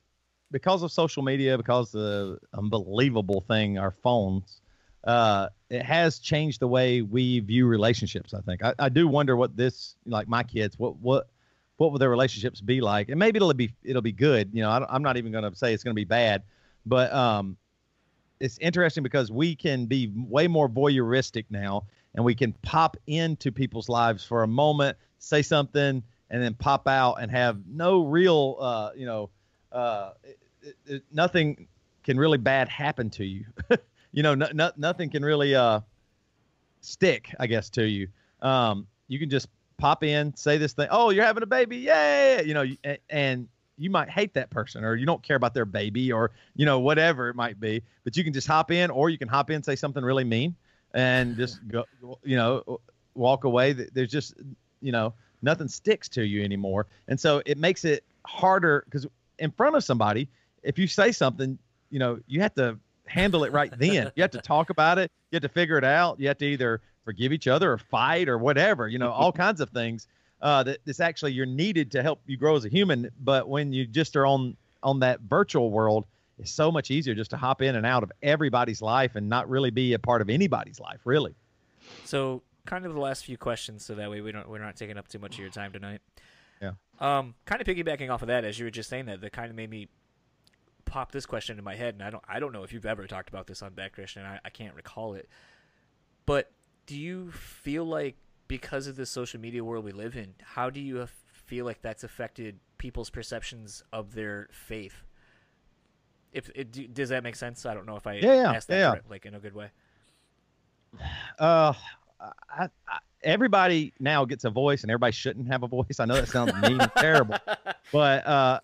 [SPEAKER 4] because of social media, because the unbelievable thing, our phones, uh, it has changed the way we view relationships, I think. I, I do wonder what this like my kids, what what what will their relationships be like? And maybe it'll be it'll be good. You know, I I'm not even going to say it's going to be bad, but um, it's interesting because we can be way more voyeuristic now, and we can pop into people's lives for a moment, say something, and then pop out and have no real, uh, you know, uh, it, it- nothing can really bad happen to you. you know, no, no, nothing can really uh, stick, I guess, to you. Um, you can just pop in, say this thing. Oh, you're having a baby, yay! You know, and, and you might hate that person, or you don't care about their baby, or you know, whatever it might be. But you can just hop in, or you can hop in, say something really mean, and just go, you know, walk away. There's just, you know, nothing sticks to you anymore, and so it makes it harder because in front of somebody, if you say something, you know, you have to handle it right then. You have to talk about it. You have to figure it out. You have to either forgive each other or fight or whatever. You know, all kinds of things uh, that this actually you're needed to help you grow as a human. But when you just are on on that virtual world, it's so much easier just to hop in and out of everybody's life and not really be a part of anybody's life, really.
[SPEAKER 2] So, kind of the last few questions, so that way we don't we're not taking up too much of your time tonight.
[SPEAKER 4] Yeah.
[SPEAKER 2] Um, kind of piggybacking off of that, as you were just saying that, that kind of made me pop this question in my head, and I don't I don't know if you've ever talked about this on Bad Christian. I, I can't recall it, but do you feel like because of the social media world we live in, how do you feel like that's affected people's perceptions of their faith? If it, does that make sense? I don't know if I
[SPEAKER 4] Yeah, yeah,
[SPEAKER 2] asked that
[SPEAKER 4] yeah,
[SPEAKER 2] correct, like in a good way.
[SPEAKER 4] Uh, I, I, everybody now gets a voice, and everybody shouldn't have a voice. I know that sounds mean and terrible, but uh,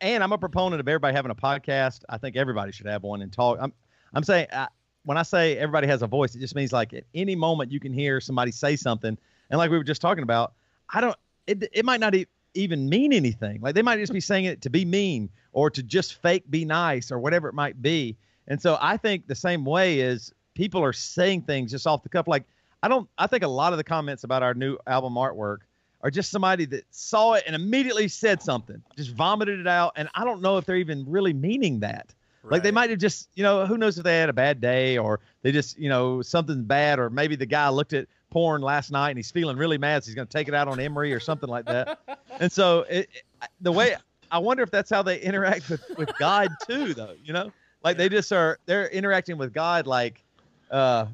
[SPEAKER 4] and I'm a proponent of everybody having a podcast. I think everybody should have one and talk. I'm I'm saying uh, when I say everybody has a voice, it just means like at any moment you can hear somebody say something, and like we were just talking about, I don't. It it might not. e- even mean anything. Like they might just be saying it to be mean or to just fake be nice or whatever it might be. And so I think the same way is people are saying things just off the cuff. Like I don't. I think a lot of the comments about our new album artwork are just somebody that saw it and immediately said something, just vomited it out. And I don't know if they're even really meaning that. Like they might have just, you know, who knows if they had a bad day or they just, you know, something bad, or maybe the guy looked at porn last night and he's feeling really mad, so he's going to take it out on Emery or something like that. and so it, it- the way I wonder if that's how they interact with with God too, though. You know, like they just are they're interacting with God like, uh,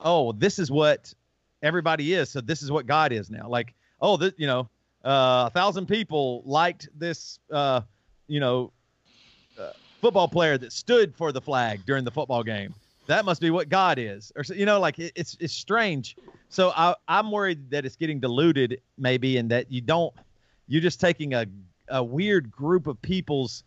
[SPEAKER 4] oh, this is what everybody is, so this is what God is now. Like, oh, this, you know, uh, a thousand people liked this, uh, you know, football player that stood for the flag during the football game. That must be what God is, or you know, like it, it's it's strange. So I I'm worried that it's getting diluted, maybe, and that you don't you're just taking a a weird group of people's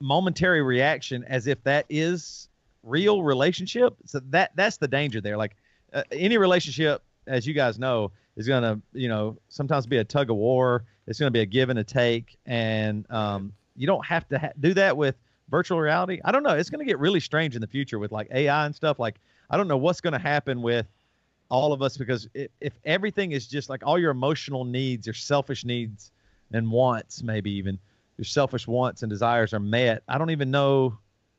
[SPEAKER 4] momentary reaction as if that is real relationship. So that that's the danger there. Like uh, any relationship, as you guys know, is gonna you know sometimes be a tug of war. It's gonna be a give and a take, and um, you don't have to ha- do that with virtual reality. I don't know. It's gonna get really strange in the future with like AI and stuff. Like I don't know what's gonna happen with all of us because if, if everything is just like all your emotional needs, your selfish needs and wants, maybe even your selfish wants and desires are met, I don't even know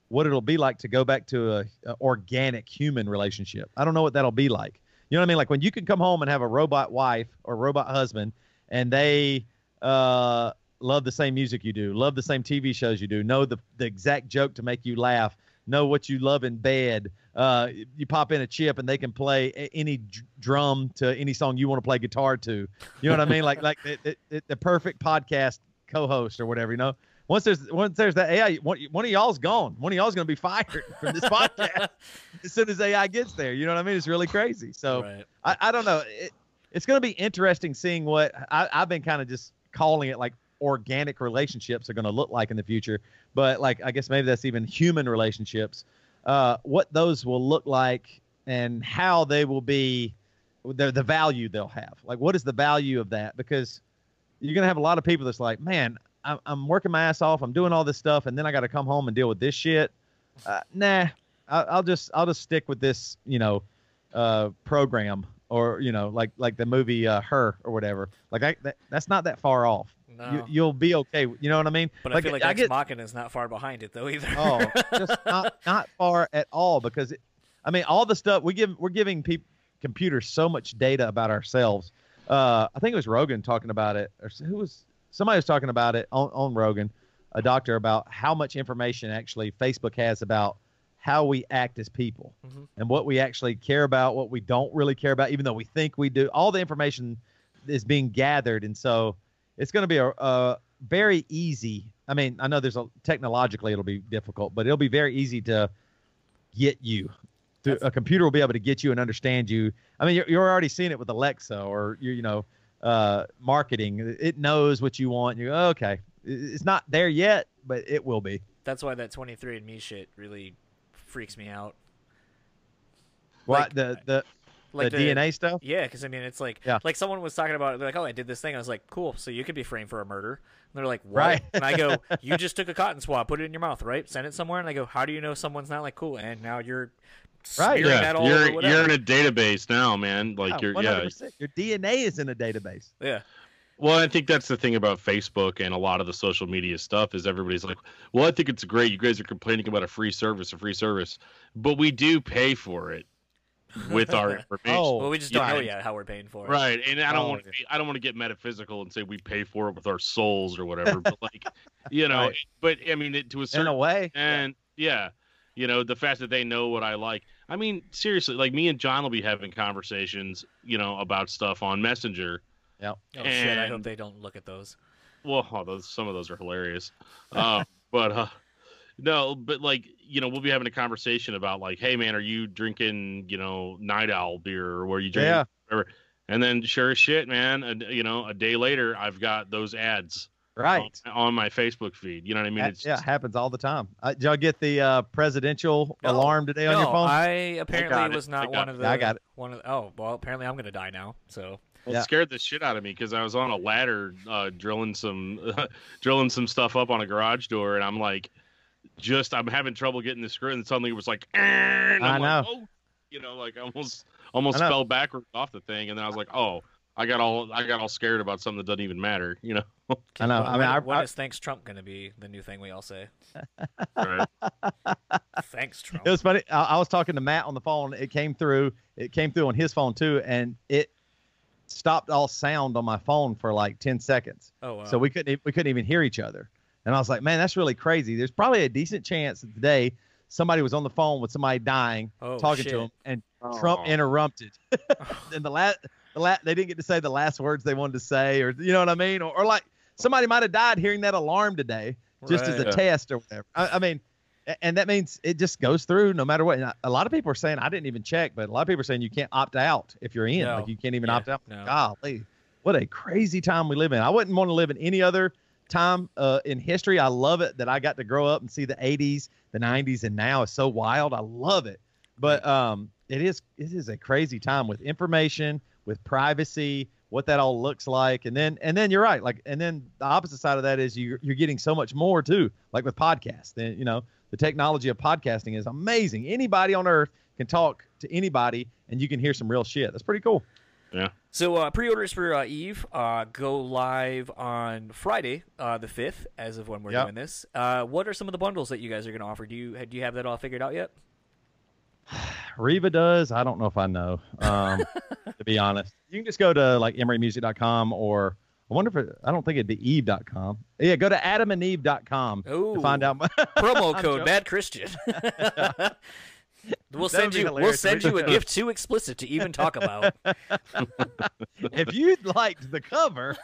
[SPEAKER 4] what it'll be like to go back to a, a organic human relationship. I don't know what that'll be like. You know what I mean? Like when you can come home and have a robot wife or robot husband, and they uh, love the same music you do, love the same TV shows you do, know the the exact joke to make you laugh, know what you love in bed. Uh, you pop in a chip and they can play any drum to any song you want to play guitar to. You know what I mean? Like like the, the, the perfect podcast co-host or whatever. You know, once there's once there's that AI, one, one of y'all's gone. One of y'all's gonna be fired from this podcast as soon as AI gets there. You know what I mean? It's really crazy. So
[SPEAKER 2] Right.
[SPEAKER 4] I, I don't know. It, it's going to be interesting seeing what I, I've been kind of just calling it like organic relationships are going to look like in the future. But like, I guess maybe that's even human relationships. Uh, what those will look like and how they will be, the, the value they'll have. Like, what is the value of that? Because you're going to have a lot of people that's like, man, I'm, I'm working my ass off. I'm doing all this stuff. And then I got to come home and deal with this shit. Uh, nah, I, I'll just, I'll just stick with this, you know, uh, program or you know like like the movie uh, her or whatever like I, that, that's not that far off
[SPEAKER 2] No.
[SPEAKER 4] you, you'll be okay you know what i mean
[SPEAKER 2] but I feel like
[SPEAKER 4] I
[SPEAKER 2] Ex
[SPEAKER 4] get
[SPEAKER 2] Machina is not far behind it though either.
[SPEAKER 4] oh just not not far at all because it, i mean all the stuff we give we're giving people computers so much data about ourselves uh i think it was rogan talking about it or who was somebody was talking about it on, on rogan a doctor about how much information actually facebook has about how we act as people
[SPEAKER 2] mm -hmm.
[SPEAKER 4] and what we actually care about what we don't really care about even though we think we do all the information is being gathered and so it's going to be a, a very easy i mean i know there's a technologically it'll be difficult but it'll be very easy to get you.
[SPEAKER 2] That's-
[SPEAKER 4] a computer will be able to get you and understand you. I mean you're, you're already seeing it with alexa or you, you know uh, marketing. It knows what you want. You go okay it's not there yet but it will be.
[SPEAKER 2] That's why that 23andMe shit really freaks me out.
[SPEAKER 4] what
[SPEAKER 2] Like-
[SPEAKER 4] the the,
[SPEAKER 2] Like
[SPEAKER 4] the dna stuff
[SPEAKER 2] Yeah, because I mean, it's like
[SPEAKER 4] Yeah.
[SPEAKER 2] like someone was talking about. They're like, "Oh, I did this thing." I was like, "Cool." So you could be framed for a murder. And they're like, "What?"
[SPEAKER 4] Right.
[SPEAKER 2] And I go, "You just took a cotton swab, put it in your mouth, right? Send it somewhere." And I go, "How do you know someone's not like cool?" And now you're
[SPEAKER 4] Right.
[SPEAKER 2] smearing that
[SPEAKER 3] Yeah,
[SPEAKER 2] all
[SPEAKER 3] you're
[SPEAKER 2] over
[SPEAKER 3] you're in a database now, man. Like you're yeah.
[SPEAKER 4] 100%. your dna is in a database
[SPEAKER 2] yeah,
[SPEAKER 3] Well, I think that's the thing about Facebook and a lot of the social media stuff is everybody's like, "Well, I think it's great. You guys are complaining about a free service, a free service, but we do pay for it with our information."
[SPEAKER 4] Oh,
[SPEAKER 2] well, we just don't know yet how we're paying for it.
[SPEAKER 3] Right, and I don't
[SPEAKER 4] Oh,
[SPEAKER 3] want to. I don't want to get metaphysical and say we pay for it with our souls or whatever. But like, you know,
[SPEAKER 4] Right.
[SPEAKER 3] but I mean, it, to a
[SPEAKER 4] in
[SPEAKER 3] certain
[SPEAKER 4] a way
[SPEAKER 3] and yeah, you know, the fact that they know what I like. I mean, seriously, like me and John will be having conversations, you know, about stuff on Messenger. Yeah.
[SPEAKER 2] Oh shit! I hope they don't look at those.
[SPEAKER 3] Well, oh, those some of those are hilarious. Uh, but uh, no, but like you know, we'll be having a conversation about like, hey man, are you drinking you know Night Owl beer or where you drinking
[SPEAKER 4] yeah
[SPEAKER 3] whatever? And then sure as shit, man, a, you know, a day later, I've got those ads
[SPEAKER 4] right
[SPEAKER 3] on, on my Facebook feed. You know what I mean?
[SPEAKER 4] Ha-
[SPEAKER 3] It's
[SPEAKER 4] yeah, it happens all the time. Uh, did y'all get the uh, presidential
[SPEAKER 2] No.
[SPEAKER 4] alarm today on your phone?
[SPEAKER 2] I apparently
[SPEAKER 3] got it.
[SPEAKER 2] was
[SPEAKER 3] I
[SPEAKER 2] not one
[SPEAKER 3] it.
[SPEAKER 2] of the.
[SPEAKER 4] I got it.
[SPEAKER 2] One of the, oh well, apparently I'm gonna die now. So
[SPEAKER 3] It
[SPEAKER 4] Yeah.
[SPEAKER 3] scared the shit out of me because I was on a ladder uh, drilling some drilling some stuff up on a garage door, and I'm like, just I'm having trouble getting the screw, and suddenly it was like, eh, and
[SPEAKER 4] I
[SPEAKER 3] I'm like,
[SPEAKER 4] know.
[SPEAKER 3] oh, you know, like almost almost fell backwards off the thing, and then I was like, oh, I got all I got all scared about something that doesn't even matter, you know.
[SPEAKER 4] I know. I mean, I,
[SPEAKER 2] when
[SPEAKER 4] I,
[SPEAKER 2] is thanks Trump going to be the new thing we all say?
[SPEAKER 3] Right.
[SPEAKER 2] Thanks Trump.
[SPEAKER 4] it was funny. I, I was talking to Matt on the phone. It came through. It came through on his phone too, and it stopped all sound on my phone for like ten seconds.
[SPEAKER 2] oh, wow.
[SPEAKER 4] So we couldn't we couldn't even hear each other. And I was like, man, that's really crazy. There's probably a decent chance that today somebody was on the phone with somebody dying,
[SPEAKER 2] Oh,
[SPEAKER 4] talking
[SPEAKER 2] shit.
[SPEAKER 4] to him, and oh. Trump
[SPEAKER 3] Oh.
[SPEAKER 4] interrupted. and the last, the la- they didn't get to say the last words they wanted to say, or you know what I mean, or, or like somebody might have died hearing that alarm today, just as a
[SPEAKER 2] Right.
[SPEAKER 4] test or whatever. I, I mean, and that means it just goes through no matter what. And a lot of people are saying I didn't even check, but a lot of people are saying you can't opt out if you're in.
[SPEAKER 2] No.
[SPEAKER 4] Like you can't even
[SPEAKER 2] Yeah,
[SPEAKER 4] opt out.
[SPEAKER 2] no.
[SPEAKER 4] Golly, what a crazy time we live in. I wouldn't want to live in any other time uh, in history. I love it that I got to grow up and see the 80s, the 90s, and now is so wild. I love it. But um, it is it is a crazy time with information, with privacy, what that all looks like, and then and then you're right. Like and then the opposite side of that is you you're getting so much more too. Like with podcasts, then you know the technology of podcasting is amazing. Anybody on earth can talk to anybody, and you can hear some real shit. That's pretty cool.
[SPEAKER 2] So uh, pre-orders for uh, Eve uh, go live on Friday, uh, the fifth, as of when we're
[SPEAKER 4] Yep.
[SPEAKER 2] doing this. Uh, what are some of the bundles that you guys are going to offer? Do you do you have that all figured out yet?
[SPEAKER 4] Reva does. I don't know if I know. Um, to be honest, you can just go to like emerymusic.com or I wonder if it, I don't think it'd be eve.com. Yeah, go to adamandeve.com to find out. more.
[SPEAKER 2] Promo code. Bad Christian. we'll send you. We'll send you a gift too explicit to even talk about.
[SPEAKER 4] if you liked the cover,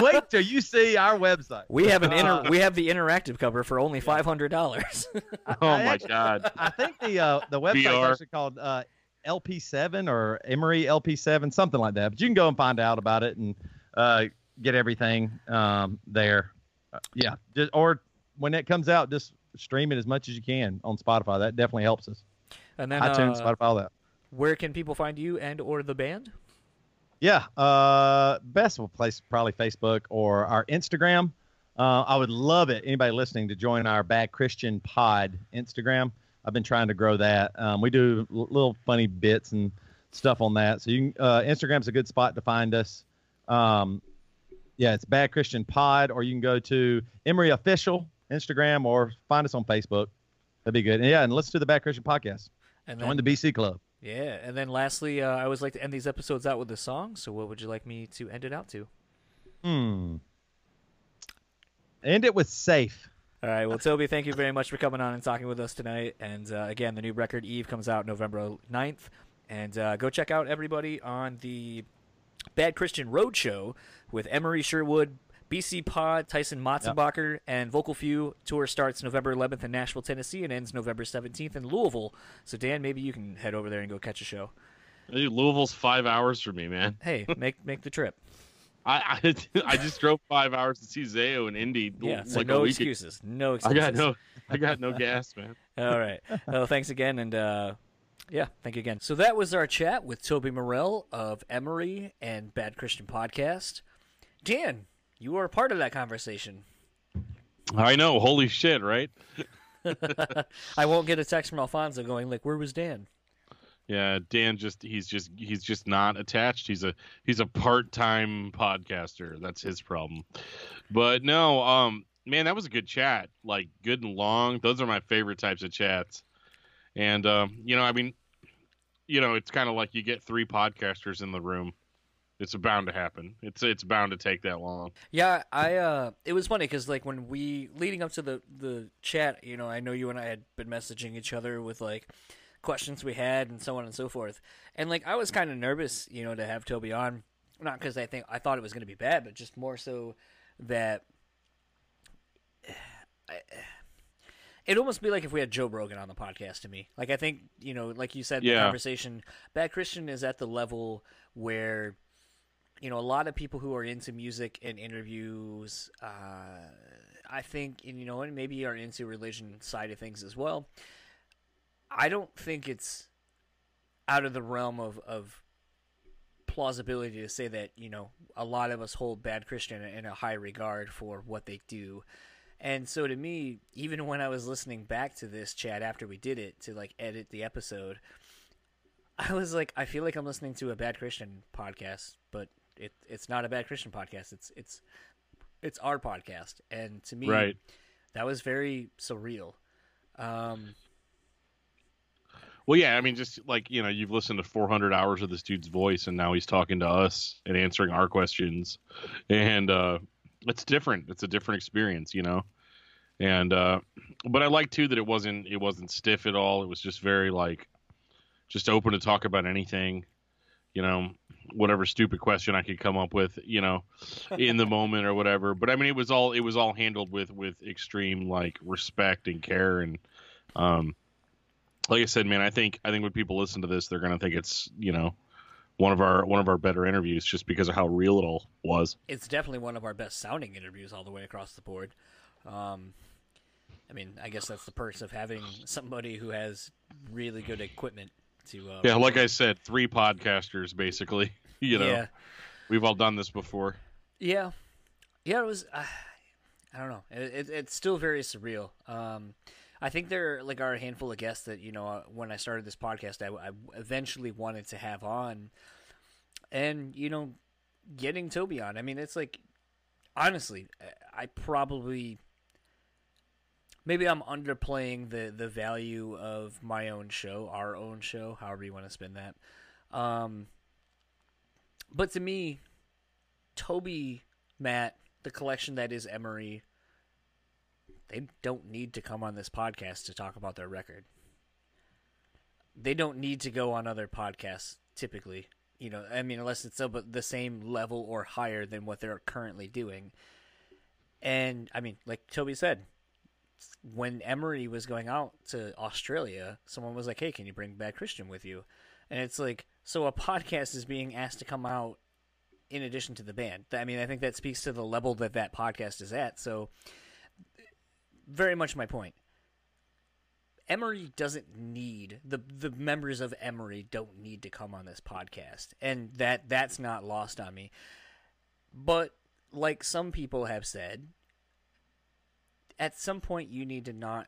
[SPEAKER 4] wait till you see our website.
[SPEAKER 2] We have an inter-
[SPEAKER 4] Uh,
[SPEAKER 2] we have the interactive cover for only five hundred dollars.
[SPEAKER 3] Oh my god.
[SPEAKER 4] I think the uh, the website's
[SPEAKER 3] VR.
[SPEAKER 4] actually called uh, LP7 or Emery LP7, something like that. But you can go and find out about it and uh, get everything um, there. Uh, yeah, just, or when it comes out, just stream it as much as you can on Spotify. That definitely helps us.
[SPEAKER 2] And then,
[SPEAKER 4] iTunes,
[SPEAKER 2] uh,
[SPEAKER 4] Spotify, all that.
[SPEAKER 2] where can people find you and or the band?
[SPEAKER 4] Yeah, uh, best place probably Facebook or our Instagram. Uh, I would love it. Anybody listening to join our Bad Christian Pod Instagram. I've been trying to grow that. Um, we do l- little funny bits and stuff on that. So you can, uh, Instagram's a good spot to find us. Um, yeah, it's Bad Christian Pod, or you can go to Emery Official Instagram or find us on Facebook. That'd be good. And yeah, and listen to the Bad Christian podcast.
[SPEAKER 2] And
[SPEAKER 4] Join
[SPEAKER 2] then,
[SPEAKER 4] the BC Club.
[SPEAKER 2] yeah, and then lastly, uh, I always like to end these episodes out with a song. So, what would you like me to end it out to?
[SPEAKER 4] Hmm. End it with safe.
[SPEAKER 2] All right. Well, Toby, thank you very much for coming on and talking with us tonight. And uh, again, the new record Eve comes out November 9th. And uh, go check out everybody on the Bad Christian Roadshow with Emery Sherwood, BC Pod, Tyson Motsenbocker, and Vocal Few. Tour starts November 11th in Nashville, Tennessee, and ends November 17th in Louisville. So, Dan, maybe you can head over there and go catch a show.
[SPEAKER 3] Dude, Louisville's five hours for me, man.
[SPEAKER 2] Hey, make make the trip.
[SPEAKER 3] I I, I just drove five hours to see Zayo and Indy.
[SPEAKER 2] Yeah. So
[SPEAKER 3] like a
[SPEAKER 2] no excuses. No
[SPEAKER 3] I got no I got no gas, man.
[SPEAKER 2] All right. Well, thanks again, and uh, yeah, thank you again. So that was our chat with Toby Morrell of Emery and Bad Christian Podcast. Dan, you were a part of that conversation.
[SPEAKER 3] I know. Holy shit, right?
[SPEAKER 2] I won't get a text from Alfonso going like, "Where was Dan?"
[SPEAKER 3] Yeah, Dan just he's just he's just not attached. He's a he's a part-time podcaster. That's his problem. But no, um man, that was a good chat. Like good and long. Those are my favorite types of chats. And um, you know, I mean, you know, it's kind of like you get three podcasters in the room. It's bound to happen. It's it's bound to take that long.
[SPEAKER 2] Yeah, I. uh It was funny because like when we leading up to the the chat, you know, I know you and I had been messaging each other with like questions we had and so on and so forth, and like I was kind of nervous, you know, to have Toby on, not because I think I thought it was going to be bad, but just more so that. I, It'd almost be like if we had Joe Rogan on the podcast to me. Like I think, you know, like you said in the conversation, Bad Christian is at the level where you know, a lot of people who are into music and interviews, uh, I think, and you know, and maybe are into religion side of things as well. I don't think it's out of the realm of, of plausibility to say that you know a lot of us hold Bad Christian in a high regard for what they do. And so to me, even when I was listening back to this chat after we did it to like edit the episode, I was like, I feel like I'm listening to a Bad Christian podcast, but it it's not a Bad Christian podcast. It's it's it's our podcast, and to me,
[SPEAKER 3] Right.
[SPEAKER 2] that was very surreal. Um,
[SPEAKER 3] Well, yeah, I mean, just like you know, you've listened to 400 hours of this dude's voice, and now he's talking to us and answering our questions, and uh, it's different. It's a different experience, you know. And uh, but I like too that it wasn't it wasn't stiff at all. It was just very like just open to talk about anything, you know, whatever stupid question I could come up with, you know, in the moment or whatever. But I mean, it was all it was all handled with with extreme like respect and care and um like I said, man, I think I think when people listen to this, they're gonna think it's you know one of our one of our better interviews just because of how real it all was.
[SPEAKER 2] it's definitely one of our best sounding interviews all the way across the board. Um, I mean, I guess that's the perks of having somebody who has really good equipment to. Uh,
[SPEAKER 3] Yeah, like I said, three podcasters basically. You know,
[SPEAKER 2] yeah,
[SPEAKER 3] we've all done this before.
[SPEAKER 2] yeah, yeah. It was. Uh, I don't know. It, it, it's still very surreal. Um, I think there like are a handful of guests that you know uh, when I started this podcast, I, I eventually wanted to have on, and you know, getting Toby on. I mean, it's like honestly, I probably maybe I'm underplaying the the value of my own show, our own show, however you want to spin that. Um, but to me, Toby, Matt, the collection that is Emery, they don't need to come on this podcast to talk about their record. They don't need to go on other podcasts typically. You know, I mean, unless it's about the same level or higher than what they're currently doing. And I mean, like Toby said, when Emery was going out to Australia, someone was like, "Hey, can you bring Bad Christian with you?" And it's like, so a podcast is being asked to come out in addition to the band. I mean, I think that speaks to the level that that podcast is at. So, very much my point. Emery doesn't need the the members of Emery don't need to come on this podcast, and that that's not lost on me. But like some people have said, at some point you need to not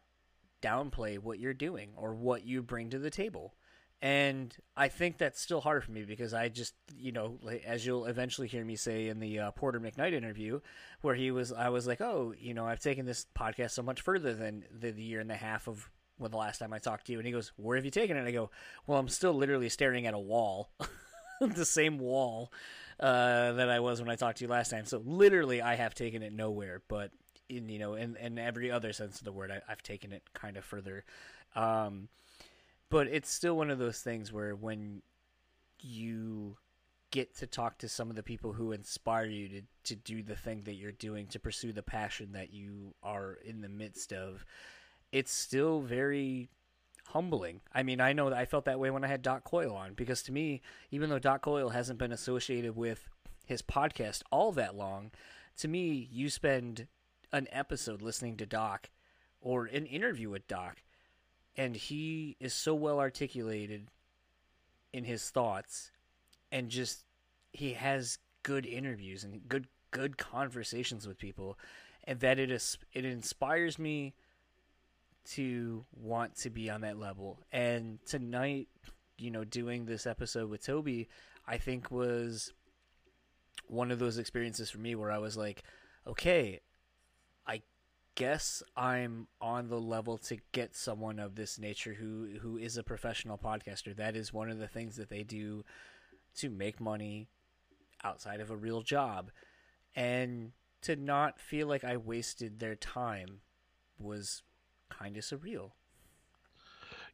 [SPEAKER 2] downplay what you're doing or what you bring to the table. And I think that's still hard for me because I just, you know, as you'll eventually hear me say in the uh, Porter McKnight interview, where he was, I was like, oh, you know, I've taken this podcast so much further than the, the year and a half of when the last time I talked to you. And he goes, where have you taken it? And I go, well, I'm still literally staring at a wall, the same wall uh, that I was when I talked to you last time. So literally, I have taken it nowhere, but in you know, in, in every other sense of the word, I, I've taken it kind of further. Um, but it's still one of those things where when you get to talk to some of the people who inspire you to, to do the thing that you're doing, to pursue the passion that you are in the midst of, it's still very humbling. I mean, I know that I felt that way when I had Doc Coyle on because to me, even though Doc Coyle hasn't been associated with his podcast all that long, to me, you spend an episode listening to Doc or an interview with Doc, and he is so well articulated in his thoughts, and just he has good interviews and good good conversations with people, and that it is it inspires me to want to be on that level. And tonight, you know, doing this episode with Toby, I think was one of those experiences for me where I was like, okay, guess I'm on the level to get someone of this nature who who is a professional podcaster. That is one of the things that they do to make money outside of a real job. And to not feel like I wasted their time was kind of surreal.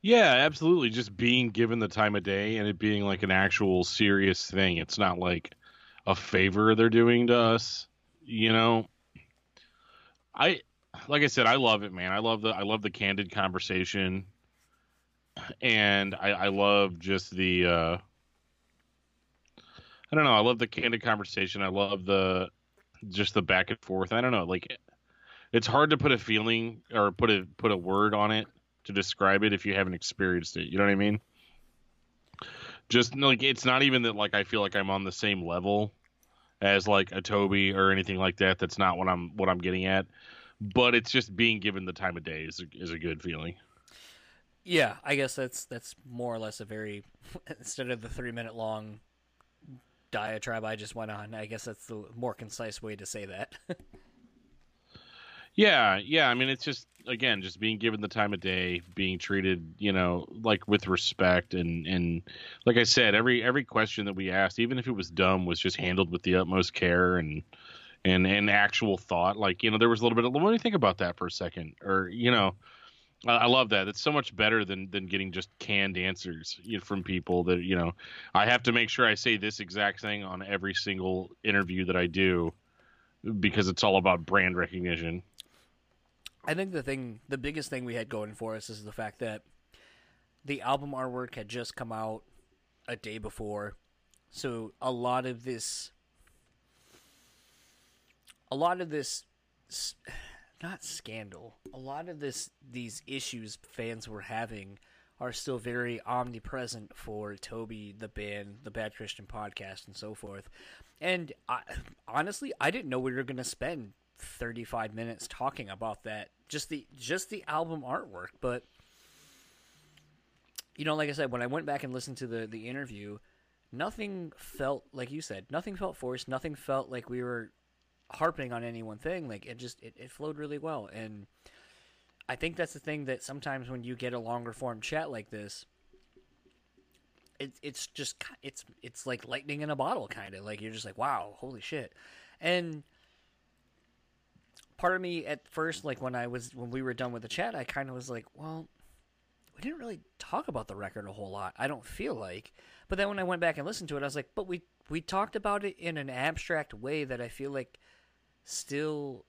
[SPEAKER 3] Yeah, absolutely. Just being given the time of day and it being like an actual serious thing. It's not like a favor they're doing to us, you know. I like I said, I love it, man. I love the I love the candid conversation. And I, I love just the uh I don't know, I love the candid conversation. I love the just the back and forth. I don't know, like it's hard to put a feeling or put a put a word on it to describe it if you haven't experienced it. You know what I mean? just like it's not even that like I feel like I'm on the same level as like a Toby or anything like that. That's not what I'm what I'm getting at. But it's just being given the time of day is a, is a good feeling.
[SPEAKER 2] Yeah, I guess that's that's more or less a very instead of the three minute long diatribe I just went on. I guess that's the more concise way to say that.
[SPEAKER 3] Yeah, yeah. I mean, it's just again, just being given the time of day, being treated, you know, like with respect, and and like I said, every every question that we asked, even if it was dumb, was just handled with the utmost care and and and actual thought. Like you know, there was a little bit of. Let me think about that for a second, or you know. I I love that. It's so much better than than getting just canned answers from people that you know. I have to make sure I say this exact thing on every single interview that I do because it's all about brand recognition.
[SPEAKER 2] I think the thing, the biggest thing we had going for us is the fact that the album artwork had just come out a day before, so a lot of this, a lot of this, not scandal, a lot of this, these issues fans were having are still very omnipresent for Toby, the band, the Bad Christian podcast, and so forth. And I, honestly, I didn't know we were going to spend 35 minutes talking about that just the just the album artwork but you know like i said when i went back and listened to the the interview nothing felt like you said nothing felt forced nothing felt like we were harping on any one thing like it just it, it flowed really well. And i think that's the thing that sometimes when you get a longer form chat like this it, it's just it's it's like lightning in a bottle kind of like you're just like wow holy shit. And part of me at first like when i was when we were done with the chat i kind of was like well we didn't really talk about the record a whole lot i don't feel like. But then when i went back and listened to it i was like but we we talked about it in an abstract way that i feel like still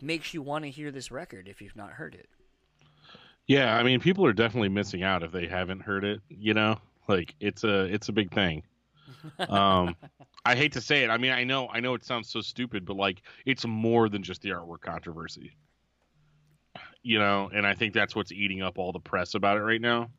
[SPEAKER 2] makes you want to hear this record if you've not heard it
[SPEAKER 3] Yeah, I mean, people are definitely missing out if they haven't heard it. You know, like it's a it's a big thing. Um, I hate to say it. I mean, I know I know it sounds so stupid, but like it's more than just the artwork controversy. You know, and I think that's what's eating up all the press about it right now.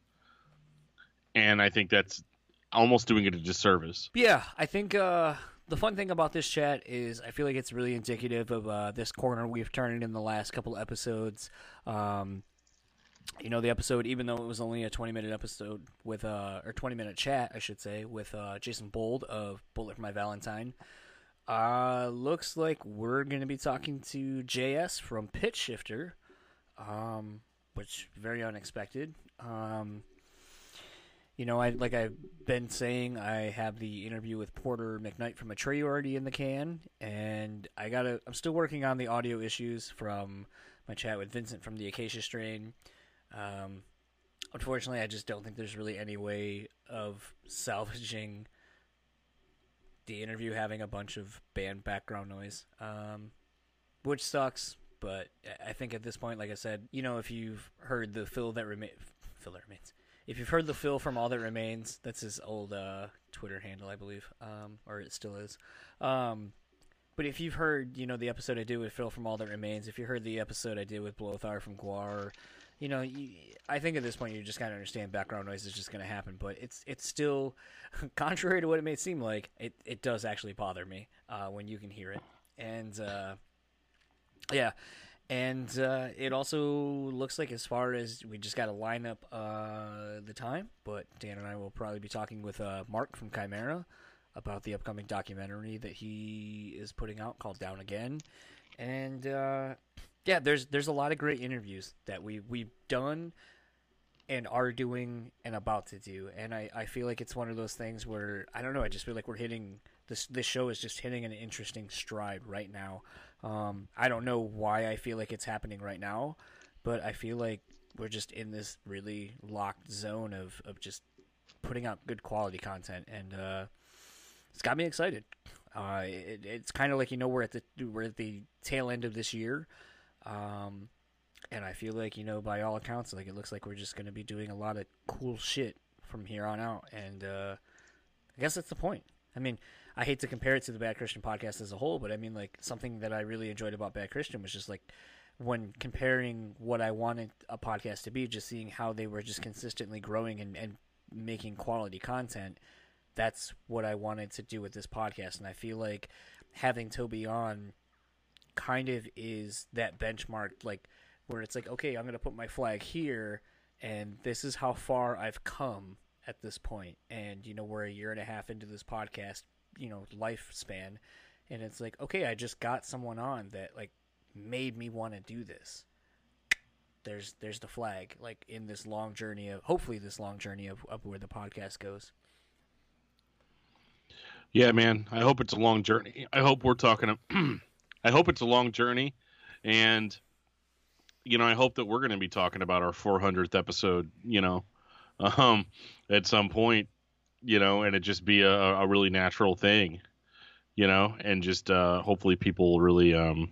[SPEAKER 3] And I think that's almost doing it a disservice.
[SPEAKER 2] Yeah, I think uh, the fun thing about this chat is I feel like it's really indicative of uh, this corner we've turned in the last couple episodes. Um, you know, the episode, even though it was only a 20 minute episode with, uh, or 20 minute chat, I should say, with uh, Jason Bowld of Bullet for My Valentine. Uh, looks like we're to be talking to JS from Pitchshifter, um, which very unexpected. Um, you know, I like I've been saying, I have the interview with Porter McKnight from Atreyu already in the can, and I gotta. I'm still working on the audio issues from my chat with Vincent from the Acacia Strain. Um, unfortunately, I just don't think there's really any way of salvaging the interview having a bunch of band background noise, um, which sucks. But I- think at this point, like I said, you know, if you've heard the Phil that remains, Phil that remains, if you've heard the Phil from All That Remains, that's his old uh, Twitter handle, I believe, um, or it still is. Um, but if you've heard, you know, the episode I did with Phil from All That Remains, if you heard the episode I did with Blothar from Gwar, you know, you, I think at this point you just kind of understand background noise is just going to happen. But it's it's still, contrary to what it may seem like, it, it does actually bother me uh, when you can hear it. And uh, yeah, and uh, it also looks like as far as we just got to line up uh, the time, but Dan and I will probably be talking with uh, Mark from Chimaira about the upcoming documentary that he is putting out called Down Again, and uh, yeah, there's there's a lot of great interviews that we we've done and are doing and about to do, and I, I feel like it's one of those things where I don't know, I just feel like we're hitting this this show is just hitting an interesting stride right now. Um, I don't know why I feel like it's happening right now, but I feel like we're just in this really locked zone of, of just putting out good quality content, and uh, it's got me excited. Uh, it, it's kind of like you know we're at the we're at the tail end of this year, um, and I feel like you know by all accounts, like it looks like we're just going to be doing a lot of cool shit from here on out, and uh, I guess that's the point. I mean, I hate to compare it to the Bad Christian podcast as a whole, but I mean, like something that I really enjoyed about Bad Christian was just like when comparing what I wanted a podcast to be, just seeing how they were just consistently growing and, and making quality content, that's what I wanted to do with this podcast. And I feel like having Toby on kind of is that benchmark, like where it's like, okay, I'm going to put my flag here, and this is how far I've come at this. And, you know, we're a year and a half into this podcast, you know, lifespan. And it's like, okay, I just got someone on that, like, made me want to do this. There's there's the flag, like in this long journey of hopefully this long journey of, of where the podcast goes.
[SPEAKER 3] Yeah, man. I hope it's a long journey. I hope we're talking. I hope it's a long journey, and you know, I hope that we're going to be talking about our 400th episode. You know, um, at some point, you know, and it just be a, a really natural thing, you know, and just uh, hopefully people really, um,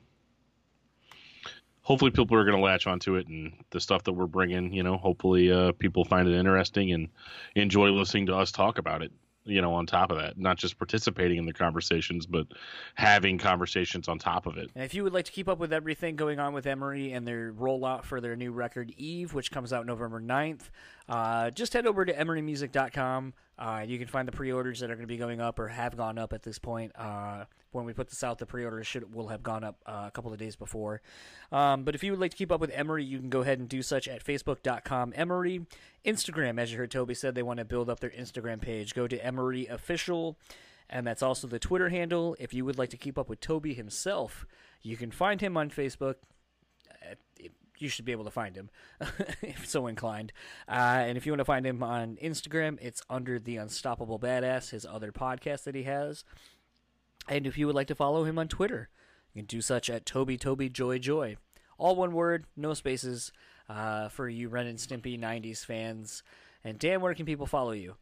[SPEAKER 3] hopefully people are going to latch onto it and the stuff that we're bringing, you know, hopefully uh, people find it interesting and enjoy listening to us talk about it you know, on top of that, not just participating in the conversations, but having conversations on top of it.
[SPEAKER 2] And if you would like to keep up with everything going on with Emery and their rollout for their new record Eve, which comes out November 9th, uh, just head over to emerymusic.com. Uh, you can find the pre-orders that are going to be going up or have gone up at this point. Uh, when we put this out, the pre-orders should will have gone up uh, a couple of days before. Um, but if you would like to keep up with Emery, you can go ahead and do such at facebook.com Emery. Instagram, as you heard Toby said, they want to build up their Instagram page. Go to Emery Official, and that's also the Twitter handle. If you would like to keep up with Toby himself, you can find him on Facebook. You should be able to find him if so inclined. Uh, and if you want to find him on Instagram, it's under the Unstoppable Badass, his other podcast that he has. And if you would like to follow him on Twitter, you can do such at Toby Toby Joy Joy. All one word, no spaces, uh, for you Ren and Stimpy 90s fans. And Dan, where can people follow you?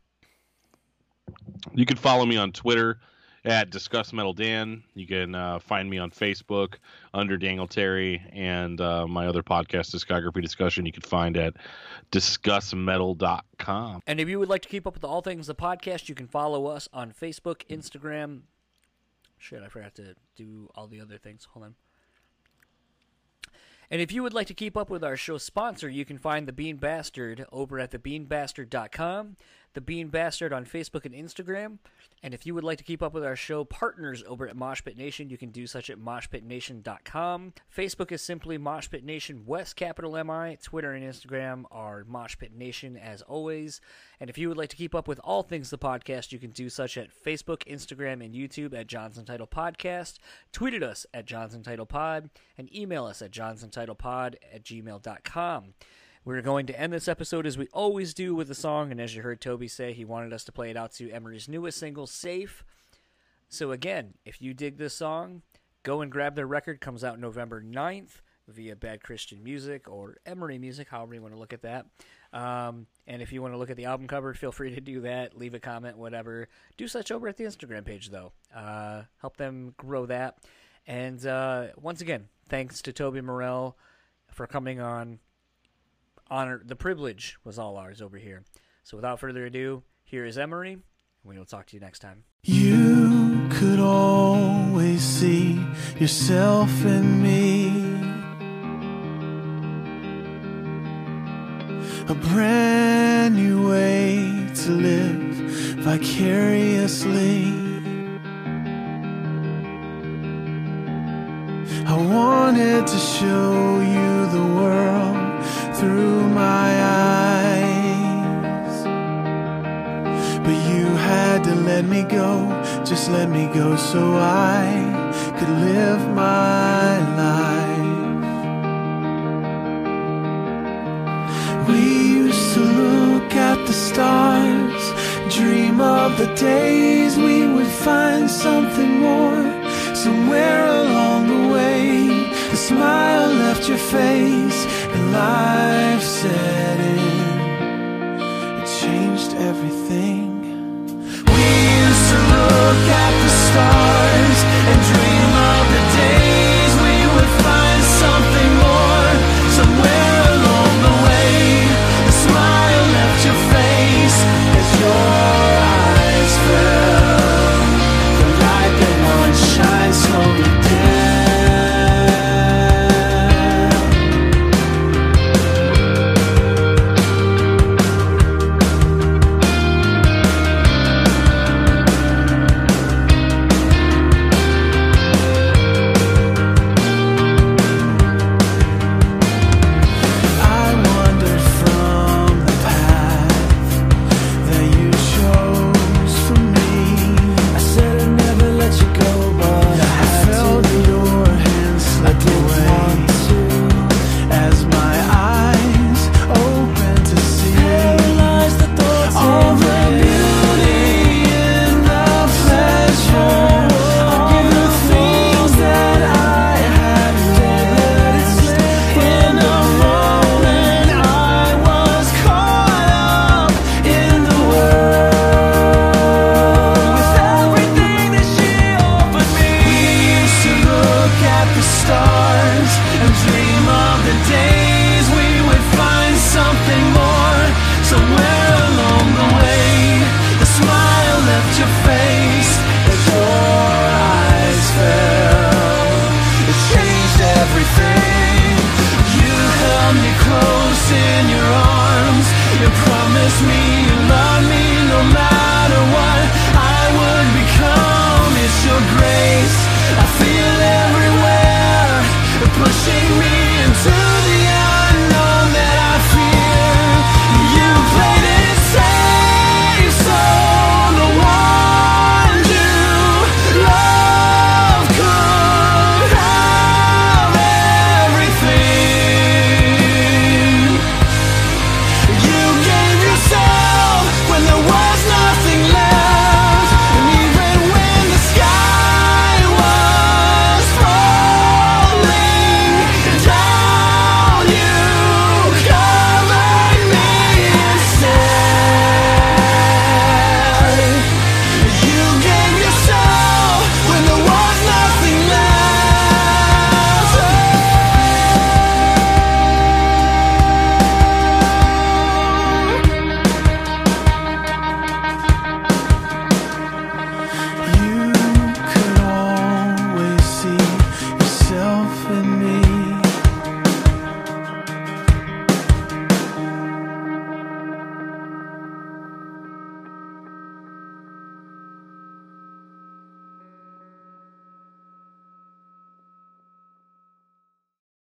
[SPEAKER 3] You can follow me on Twitter at Discuss Metal Dan. You can uh, find me on Facebook under Daniel Terry, and uh, my other podcast, Discography Discussion, you can find at discussmetal.com.
[SPEAKER 2] And if you would like to keep up with all things the podcast, you can follow us on Facebook, Instagram. Shit, I forgot to do all the other things. Hold on. And if you would like to keep up with our show sponsor, you can find The Bean Bastard over at thebeanbastard.com, The Bean Bastard on Facebook and Instagram. And if you would like to keep up with our show partners over at Moshpit Nation, you can do such at moshpitnation.com. Facebook is simply Moshpit Nation West, capital M-I. Twitter and Instagram are Moshpit Nation as always. And if you would like to keep up with all things the podcast, you can do such at Facebook, Instagram, and YouTube at John's Untitled Podcast. Tweet at us at John's Untitled Pod and email us at johnsontitlepod at gmail.com. We're going to end this episode as we always do with a song, and as you heard Toby say, he wanted us to play it out to Emery's newest single, Safe. So again, if you dig this song, go and grab their record. Comes out November 9th via Bad Christian Music or Emery Music, however you want to look at that. Um, and if you want to look at the album cover, feel free to do that. Leave a comment, whatever. Do such over at the Instagram page, though. Uh, help them grow that. And uh, once again, thanks to Toby Morrell for coming on. Honor, the privilege was all ours over here. So without further ado, here is Emery. and We will talk to you next time.
[SPEAKER 5] You could always see yourself in me. A brand new way to live vicariously. I wanted to show you the world through my eyes. But you had to let me go, just let me go so I could live my life. We used to look at the stars, dream of the days we would find something more. Somewhere along the way, The smile left your face life set in. It changed everything. We used to look at the stars.